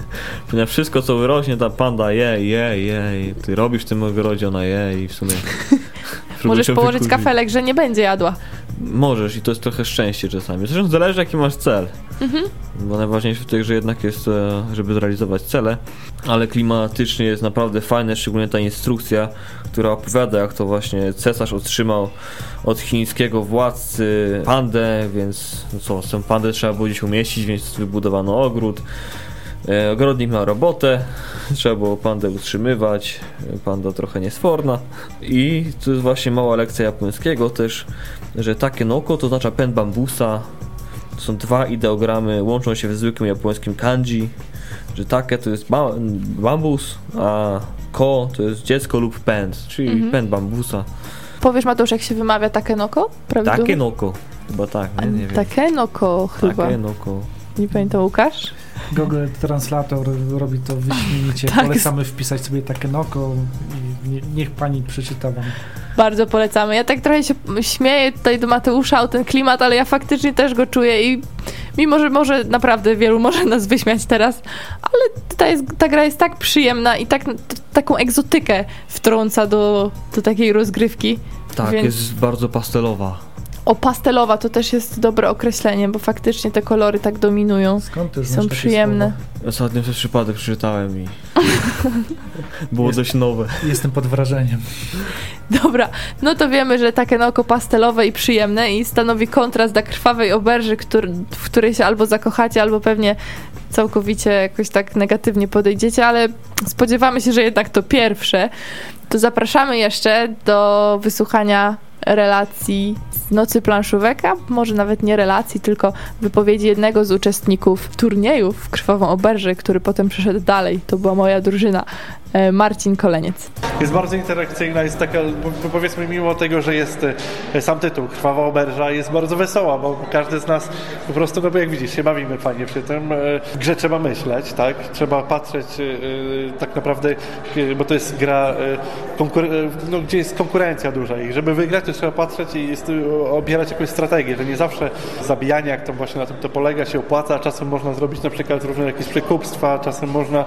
<laughs> Ponieważ wszystko co wyrośnie, ta panda je, je, je. Ty robisz w tym ogrodzie, ona je i w sumie... <laughs> Możesz położyć wykurzyć. kafelek, że nie będzie jadła. Możesz i to jest trochę szczęście czasami. Zresztą zależy jaki masz cel. Mhm. Bo najważniejsze w tej grze jednak jest, e, żeby zrealizować cele, ale klimatycznie jest naprawdę fajne, szczególnie ta instrukcja, która opowiada jak to właśnie cesarz otrzymał od chińskiego władcy pandę, więc no co, tę pandę trzeba było gdzieś umieścić, więc wybudowano ogród. E, Ogrodnik miał robotę, trzeba było pandę utrzymywać, e, panda trochę niesforna i to jest właśnie mała lekcja japońskiego też, że takie noko to oznacza pęd bambusa, to są dwa ideogramy, łączą się w zwykłym japońskim kanji, że takie to jest ba- bambus, a ko to jest dziecko lub pęd, czyli Mhm. pęd bambusa. Powiesz, Mateusz, jak się wymawia takenoko? Prawidłowo? Takie noko. Chyba tak, nie, nie wiem. Takenoko chyba. Takie noko. Nie pamiętam, Łukasz? Google Translator robi to wyśmienicie. <laughs> Tak. Polecamy wpisać sobie Takenoko i nie, niech pani przeczyta wam. Bardzo polecamy. Ja tak trochę się śmieję tutaj do Mateusza o ten klimat, ale ja faktycznie też go czuję i mimo, że może naprawdę wielu może nas wyśmiać teraz, ale ta, jest, ta gra jest tak przyjemna i tak, t, taką egzotykę wtrąca do, do takiej rozgrywki. Tak, Więc- jest bardzo pastelowa. O, pastelowa to też jest dobre określenie, bo faktycznie te kolory tak dominują. Skąd ty są przyjemne. Ostatnio przez przypadek przeczytałem i <laughs> było dość nowe. Jestem pod wrażeniem. Dobra, no to wiemy, że takie na oko pastelowe i przyjemne i stanowi kontrast dla krwawej oberży, który, w której się albo zakochacie, albo pewnie całkowicie jakoś tak negatywnie podejdziecie, ale spodziewamy się, że jednak to pierwsze. To zapraszamy jeszcze do wysłuchania relacji Nocy Planszówek, a może nawet nie relacji, tylko wypowiedzi jednego z uczestników turnieju w Krwawą Oberży, który potem przeszedł dalej. To była moja drużyna, Marcin Koleniec. Jest bardzo interakcyjna, jest taka, po- powiedzmy, mimo tego, że jest e, sam tytuł, Krwawa Oberża, jest bardzo wesoła, bo każdy z nas po prostu, no bo jak widzisz, się bawimy fajnie przy tym. E, W grze trzeba myśleć, tak? Trzeba patrzeć e, e, tak naprawdę, e, bo to jest gra, e, e, no, gdzie jest konkurencja duża i żeby wygrać, to trzeba patrzeć i e, obierać jakąś strategię, że nie zawsze zabijanie, jak to właśnie na tym to polega, się opłaca, czasem można zrobić na przykład różne jakieś przekupstwa, czasem można e,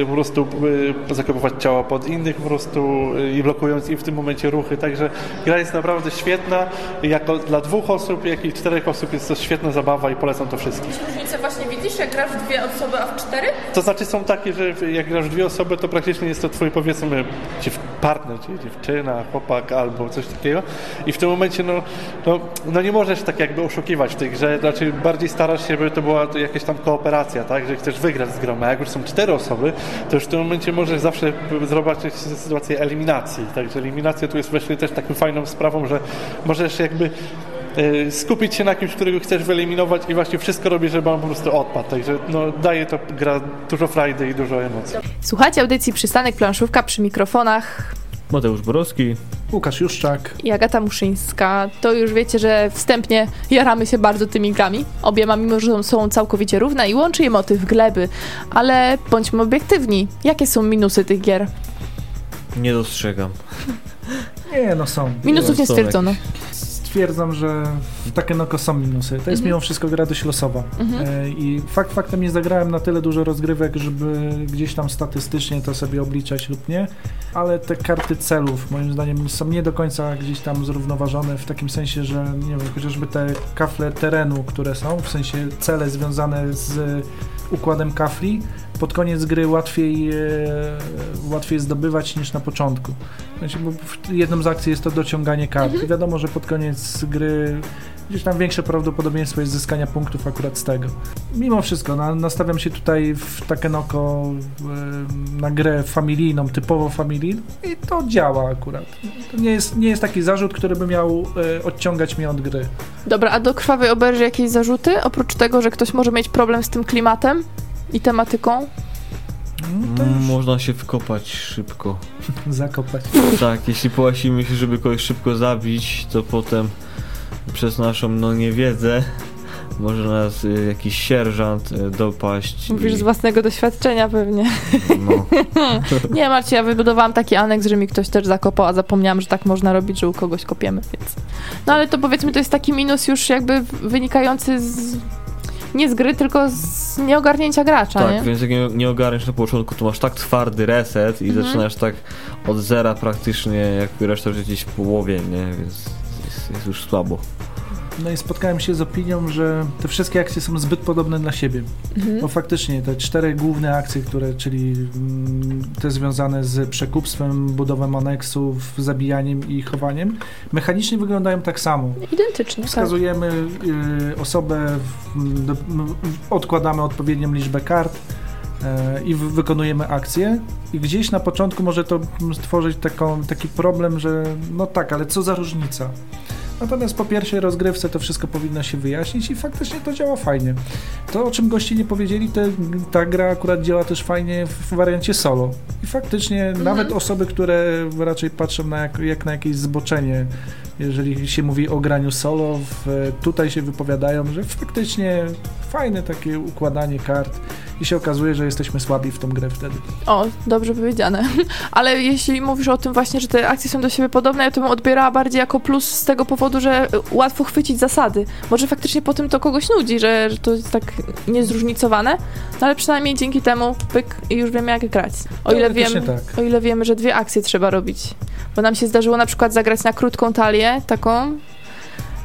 e, po prostu e, zakopywać ciała pod innych po prostu e, i blokując im w tym momencie ruchy, także gra jest naprawdę świetna, jako dla dwóch osób, jak i czterech osób jest to świetna zabawa i polecam to wszystkim. Różnicę właśnie widzisz, jak grasz w dwie osoby, a w cztery? To znaczy są takie, że jak grasz w dwie osoby, to praktycznie jest to twój powiedzmy partner, czyli dziewczyna, chłopak albo coś takiego i w tym momencie no, no, no nie możesz tak jakby oszukiwać w tej grze, znaczy bardziej starasz się, żeby to była jakaś tam kooperacja, tak, że chcesz wygrać z grą, a jak już są cztery osoby, to już w tym momencie możesz zawsze zobaczyć sytuację eliminacji, także eliminacja tu jest właśnie też taką fajną sprawą, że możesz jakby e, skupić się na kimś, którego chcesz wyeliminować i właśnie wszystko robisz, żeby on po prostu odpadł. Także no, daje to gra dużo frajdy i dużo emocji. Słuchajcie audycji Przystanek Planszówka przy mikrofonach Mateusz Borowski, Łukasz Juszczak. i Agata Muszyńska. To już wiecie, że wstępnie jaramy się bardzo tymi grami. Obiema, mimo że są całkowicie równe i łączy je motyw gleby. Ale bądźmy obiektywni. Jakie są minusy tych gier? nie dostrzegam. Nie, no są. Minusów nie są stwierdzono. Stwierdzam, że w Takenoko są minusy. To jest Mhm. mimo wszystko gra dość losowa. Mhm. E, I fakt faktem nie zagrałem na tyle dużo rozgrywek, żeby gdzieś tam statystycznie to sobie obliczać lub nie, ale te karty celów moim zdaniem są nie do końca gdzieś tam zrównoważone w takim sensie, że nie wiem, chociażby te kafle terenu, które są, w sensie cele związane z układem kafli, pod koniec gry łatwiej, e, łatwiej zdobywać niż na początku. Sensie, bo jedną z akcji jest to dociąganie kart i wiadomo, że pod koniec gry gdzieś tam większe prawdopodobieństwo jest zyskania punktów akurat z tego. Mimo wszystko, na, nastawiam się tutaj w Takenoko e, na grę familijną, typowo familijną i to działa akurat. To nie jest, nie jest taki zarzut, który by miał e, odciągać mnie od gry. Dobra, a do krwawej oberży jakieś zarzuty? Oprócz tego, że ktoś może mieć problem z tym klimatem i tematyką? No Można się wkopać szybko. <laughs> zakopać. Tak, jeśli połasimy się, żeby kogoś szybko zabić, to potem przez naszą no niewiedzę może nas y, jakiś sierżant y, dopaść. Mówisz i- z własnego doświadczenia pewnie. no. <laughs> Nie Marcie, ja wybudowałam taki aneks, że mi ktoś też zakopał, a zapomniałam, że tak można robić, że u kogoś kopiemy, więc... No ale to powiedzmy, to jest taki minus już jakby wynikający z... Nie z gry, tylko z nieogarnięcia gracza, Tak, nie? więc jak nie, nie ogarniesz na początku, to masz tak twardy reset i Mhm. zaczynasz tak od zera praktycznie, jak reszta już gdzieś w połowie, nie? Więc jest, jest już słabo. No i spotkałem się z opinią, że te wszystkie akcje są zbyt podobne dla siebie. Mhm. Bo faktycznie te cztery główne akcje, które, czyli mm, te związane z przekupstwem, budową aneksów, zabijaniem i chowaniem, mechanicznie wyglądają tak samo. Identycznie, tak. Wskazujemy y, osobę, w, do, m, odkładamy odpowiednią liczbę kart e, i wykonujemy akcję. I gdzieś na początku może to stworzyć taką, taki problem, że no tak, ale co za różnica? Natomiast po pierwszej rozgrywce to wszystko powinno się wyjaśnić i faktycznie to działa fajnie. To, o czym goście nie powiedzieli, to ta gra akurat działa też fajnie w wariancie solo. I faktycznie nawet osoby, które raczej patrzą na jak, jak na jakieś zboczenie, jeżeli się mówi o graniu solo, w, tutaj się wypowiadają, że faktycznie fajne takie układanie kart i się okazuje, że jesteśmy słabi w tą grę wtedy. O, dobrze powiedziane. <laughs> Ale jeśli mówisz o tym właśnie, że te akcje są do siebie podobne, ja to bym odbierała bardziej jako plus z tego powodu, że łatwo chwycić zasady. Może faktycznie po tym to kogoś nudzi, że, że to jest tak niezróżnicowane, no ale przynajmniej dzięki temu pyk i już wiemy jak grać. O ile, Teoretycznie wiemy, tak. o ile wiemy, że dwie akcje trzeba robić. Bo nam się zdarzyło na przykład zagrać na krótką talię, taką,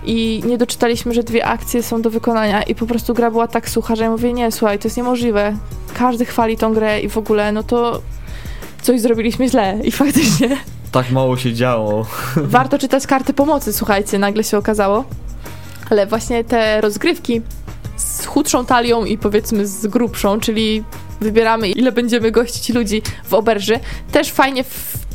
i nie doczytaliśmy, że dwie akcje są do wykonania i po prostu gra była tak sucha, że ja mówię, nie, słuchaj, to jest niemożliwe. Każdy chwali tą grę i w ogóle, no to coś zrobiliśmy źle i <laughs> faktycznie Tak mało się działo. <laughs> warto czytać karty pomocy, słuchajcie, nagle się okazało. Ale właśnie te rozgrywki z chudszą talią i powiedzmy z grubszą, czyli wybieramy ile będziemy gościć ludzi w oberży, też fajnie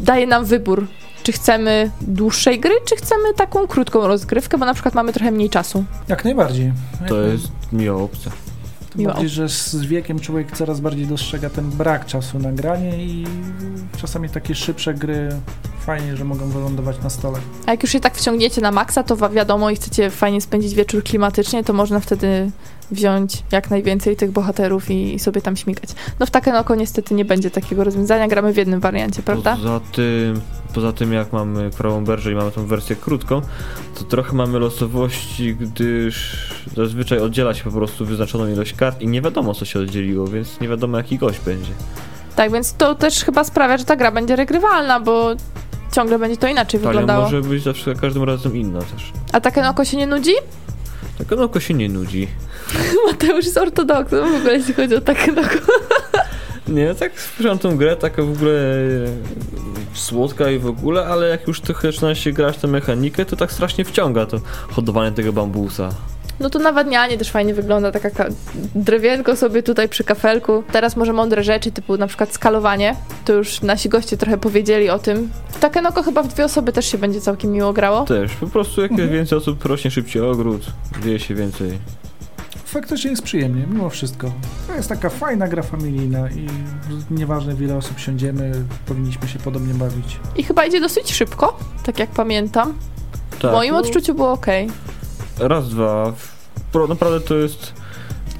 daje nam wybór, czy chcemy dłuższej gry, czy chcemy taką krótką rozgrywkę, bo na przykład mamy trochę mniej czasu. Jak najbardziej. To jest miła opcja. Tym bardziej, że z wiekiem człowiek coraz bardziej dostrzega ten brak czasu na granie i czasami takie szybsze gry fajnie, że mogą wylądować na stole. A jak już się tak wciągniecie na maksa, to wiadomo i chcecie fajnie spędzić wieczór klimatycznie, to można wtedy wziąć jak najwięcej tych bohaterów i, i sobie tam śmigać. No w Takenoko niestety nie będzie takiego rozwiązania, gramy w jednym wariancie, prawda? Poza tym, poza tym jak mamy prawą berżę i mamy tą wersję krótką, to trochę mamy losowości, gdyż zazwyczaj oddziela się po prostu wyznaczoną ilość kart i nie wiadomo co się oddzieliło, więc nie wiadomo jaki gość będzie. Tak, więc to też chyba sprawia, że ta gra będzie regrywalna, bo ciągle będzie to inaczej wyglądało. może być zawsze każdym razem inna też. A Takenoko się nie nudzi? Tak ono oko się nie nudzi. <laughs> Mateusz jest ortodoksem w ogóle, jeśli chodzi o Takenoko. Nie, tak słyszałem tą grę, taka w ogóle e, słodka i w ogóle, ale jak już trochę zaczyna się grać tę mechanikę, to tak strasznie wciąga to hodowanie tego bambusa. No to nawadnianie też fajnie wygląda, taka ka- drewienko sobie tutaj przy kafelku. Teraz może mądre rzeczy, typu na przykład skalowanie. To już nasi goście trochę powiedzieli o tym. W Takenoko chyba w dwie osoby też się będzie całkiem miło grało. Też, po prostu jak jest więcej osób, rośnie szybciej ogród, dzieje się więcej. Faktycznie jest przyjemnie, mimo wszystko. To jest taka fajna gra familijna i nieważne w ile osób siądziemy, powinniśmy się podobnie bawić. I chyba idzie dosyć szybko, tak jak pamiętam. Tak, w moim no, odczuciu było ok. Raz, dwa. Pro, naprawdę to jest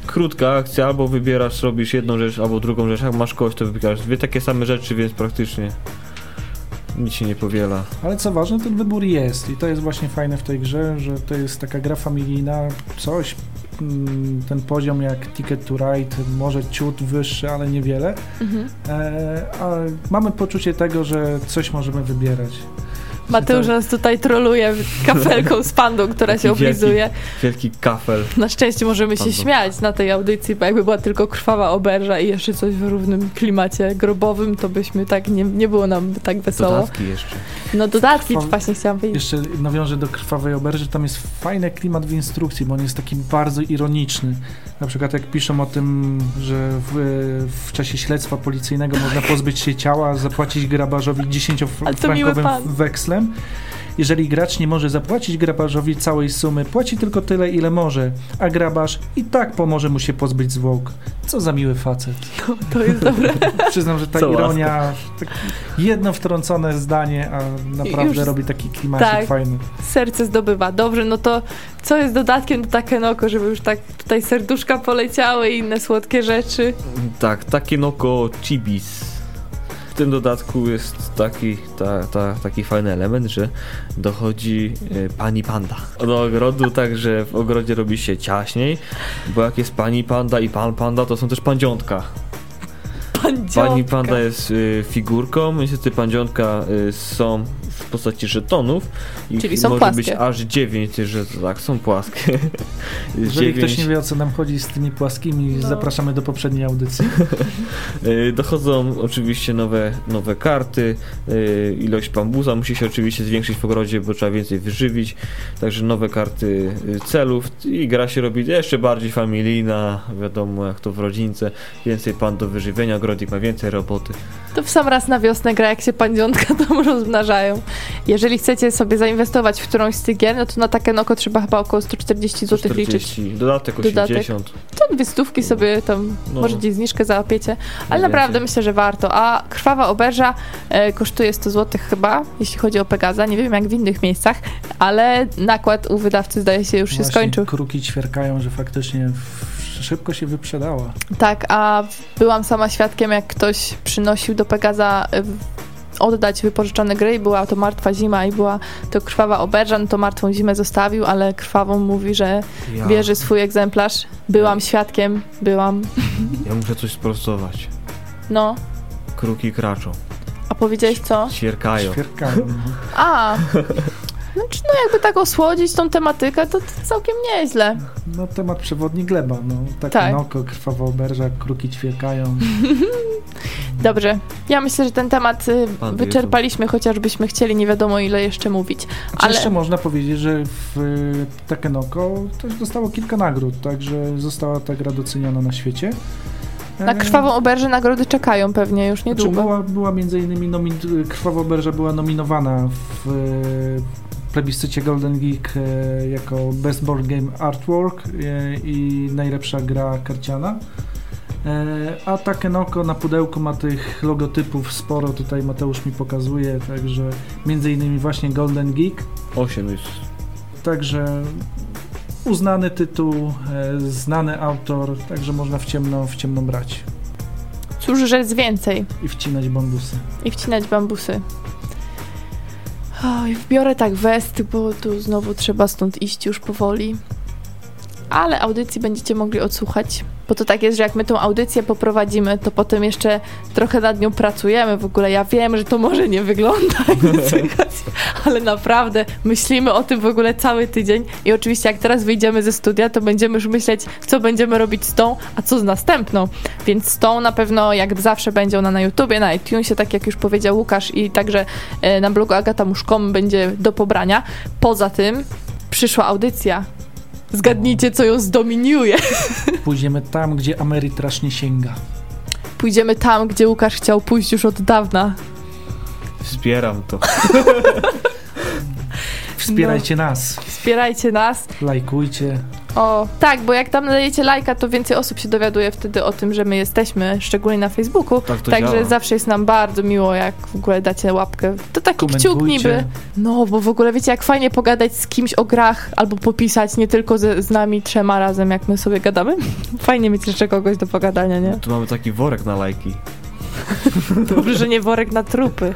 krótka akcja, albo wybierasz, robisz jedną rzecz, albo drugą rzecz. Jak masz kogoś, to wybierasz dwie takie same rzeczy, więc praktycznie nic się nie powiela. Ale co ważne, ten wybór jest i to jest właśnie fajne w tej grze, że to jest taka gra familijna, coś, mm, ten poziom jak Ticket to Ride, może ciut wyższy, ale niewiele, Mhm. e, a mamy poczucie tego, że coś możemy wybierać. Mateusz nas tutaj troluje kafelką z pandą, która się oblizuje. Wielki kafel. Na szczęście możemy się śmiać na tej audycji, bo jakby była tylko krwawa oberża i jeszcze coś w równym klimacie grobowym, to byśmy tak, nie, nie było nam tak wesoło. Dodatki jeszcze. No dodatki właśnie chciałam powiedzieć. Jeszcze nawiążę do Krwawej Oberży, tam jest fajny klimat w instrukcji, bo on jest taki bardzo ironiczny. Na przykład jak piszą o tym, że w, w czasie śledztwa policyjnego można pozbyć się ciała, zapłacić grabarzowi Ale to miły 10-frankowym pan. wekslem. Jeżeli gracz nie może zapłacić grabarzowi całej sumy, płaci tylko tyle, ile może, a grabarz i tak pomoże mu się pozbyć zwłok. Co za miły facet. <laughs> To jest dobre. <laughs> Przyznam, że ta Co ironia, tak jedno wtrącone zdanie, a naprawdę Już- robi taki klimacik tak. fajny. Serce zdobywa. Dobrze, no to co jest dodatkiem do Takenoko, żeby już tak tutaj serduszka poleciały i inne słodkie rzeczy? Tak, takie noko chibis. W tym dodatku jest taki, ta, ta, taki fajny element, że dochodzi e, pani panda do ogrodu, także w ogrodzie robi się ciaśniej, bo jak jest pani panda i pan panda, to są też pandziątka. Pani panda jest y, figurką, niestety pandziątka y, są w postaci żetonów. Ich Czyli są może płaskie. być aż 9, że tak, są płaskie. <laughs> Jeżeli ktoś Dziewięć. nie wie o co nam chodzi z tymi płaskimi, No. zapraszamy do poprzedniej audycji. Y, <laughs> Dochodzą oczywiście nowe, nowe karty, y, ilość bambusa musi się oczywiście zwiększyć w ogrodzie, bo trzeba więcej wyżywić, także nowe karty y, celów i gra się robi jeszcze bardziej familijna, wiadomo jak to w rodzince, więcej pan do wyżywienia, ogrodnik ma więcej roboty. To w sam raz na wiosnę gra, jak się pandziątka tam <laughs> rozmnażają. Jeżeli chcecie sobie zainwestować w którąś z tych gier, no to na Takenoko trzeba chyba około 140 zł liczyć. 40, dodatek Dodatek. 80. To dwie stówki sobie tam, No. może gdzieś zniżkę załapiecie. Ale naprawdę myślę, że warto. A krwawa oberża e, kosztuje 100 zł chyba, jeśli chodzi o Pegaza. Nie wiem jak w innych miejscach, ale nakład u wydawcy zdaje się już się Właśnie skończył. Kruki ćwierkają, że faktycznie szybko się wyprzedała. Tak, a byłam sama świadkiem, jak ktoś przynosił do Pegaza y, oddać wypożyczone gry i była to martwa zima i była to krwawa oberża, no to martwą zimę zostawił, ale krwawą mówi, że Ja, bierze swój egzemplarz. Byłam świadkiem, byłam, ja muszę coś sprostować. no. Kruki kraczą, A powiedziałeś co? ćwierkają. Ćwierkają. A, <laughs> znaczy no jakby tak osłodzić tą tematykę, to, to całkiem nieźle. No temat przewodni gleba, no. Takie Tak. noko, krwawa oberża, kruki ćwierkają. <laughs> Dobrze, ja myślę, że ten temat y, Pan wyczerpaliśmy, chociażbyśmy chcieli nie wiadomo ile jeszcze mówić. Ale... Ale- Jeszcze można powiedzieć, że w y, Takenoko też dostało kilka nagród, także została ta gra doceniona na świecie. Na E, krwawą oberżę nagrody czekają pewnie już Znaczy, niedługo. była, była między innymi nomin- Krwawa Oberża była nominowana w e, plebiscycie Golden Geek e, jako Best Board Game Artwork e, i najlepsza gra karciana. E, a Takenoko na pudełku ma tych logotypów sporo, tutaj Mateusz mi pokazuje, także między innymi właśnie Golden Geek, 8 jest. także uznany tytuł, znany autor, także można w ciemno, w ciemno brać Cóż rzec więcej i wcinać bambusy. i wcinać bambusy. Oj, wbiorę tak west, bo tu znowu trzeba stąd iść już powoli. Ale audycji będziecie mogli odsłuchać, bo to tak jest, że jak my tą audycję poprowadzimy, to potem jeszcze trochę nad nią pracujemy. W ogóle ja wiem, że to może nie wygląda <laughs> ale naprawdę myślimy o tym w ogóle cały tydzień i oczywiście jak teraz wyjdziemy ze studia, to będziemy już myśleć, co będziemy robić z tą, a co z następną. Więc z tą na pewno jak zawsze będzie ona na YouTubie, na iTunesie, tak jak już powiedział Łukasz i także e, na blogu agatamusz.com będzie do pobrania. Poza tym przyszła audycja. Zgadnijcie, co ją zdominiuje. Pójdziemy tam, gdzie Ameritrash nie sięga. Pójdziemy tam, gdzie Łukasz chciał pójść już od dawna. Wspieram to. Wspierajcie nas, Wspierajcie nas. lajkujcie. O, tak, bo jak tam dajecie lajka, to więcej osób się dowiaduje wtedy o tym, że my jesteśmy, szczególnie na Facebooku. Tak to Także działa. zawsze jest nam bardzo miło, jak w ogóle dacie łapkę. To taki kciuk niby. No, bo w ogóle wiecie, jak fajnie pogadać z kimś o grach albo popisać, nie tylko ze, z nami trzema razem, jak my sobie gadamy. <laughs> Fajnie mieć jeszcze kogoś do pogadania, nie? Tu mamy taki worek na lajki. <laughs> Dobrze, że nie worek na trupy.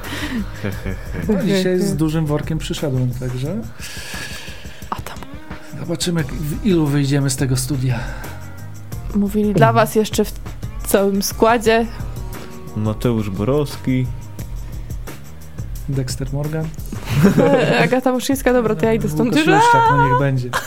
No, dzisiaj z dużym workiem przyszedłem, także zobaczymy w ilu wyjdziemy z tego studia. mówili dla was jeszcze w całym składzie. Mateusz Borowski. Dexter Morgan. <laughs> Agata Muszyńska, dobra, to ja idę stąd. Łukasz Już, Leszczak, no niech będzie. <laughs>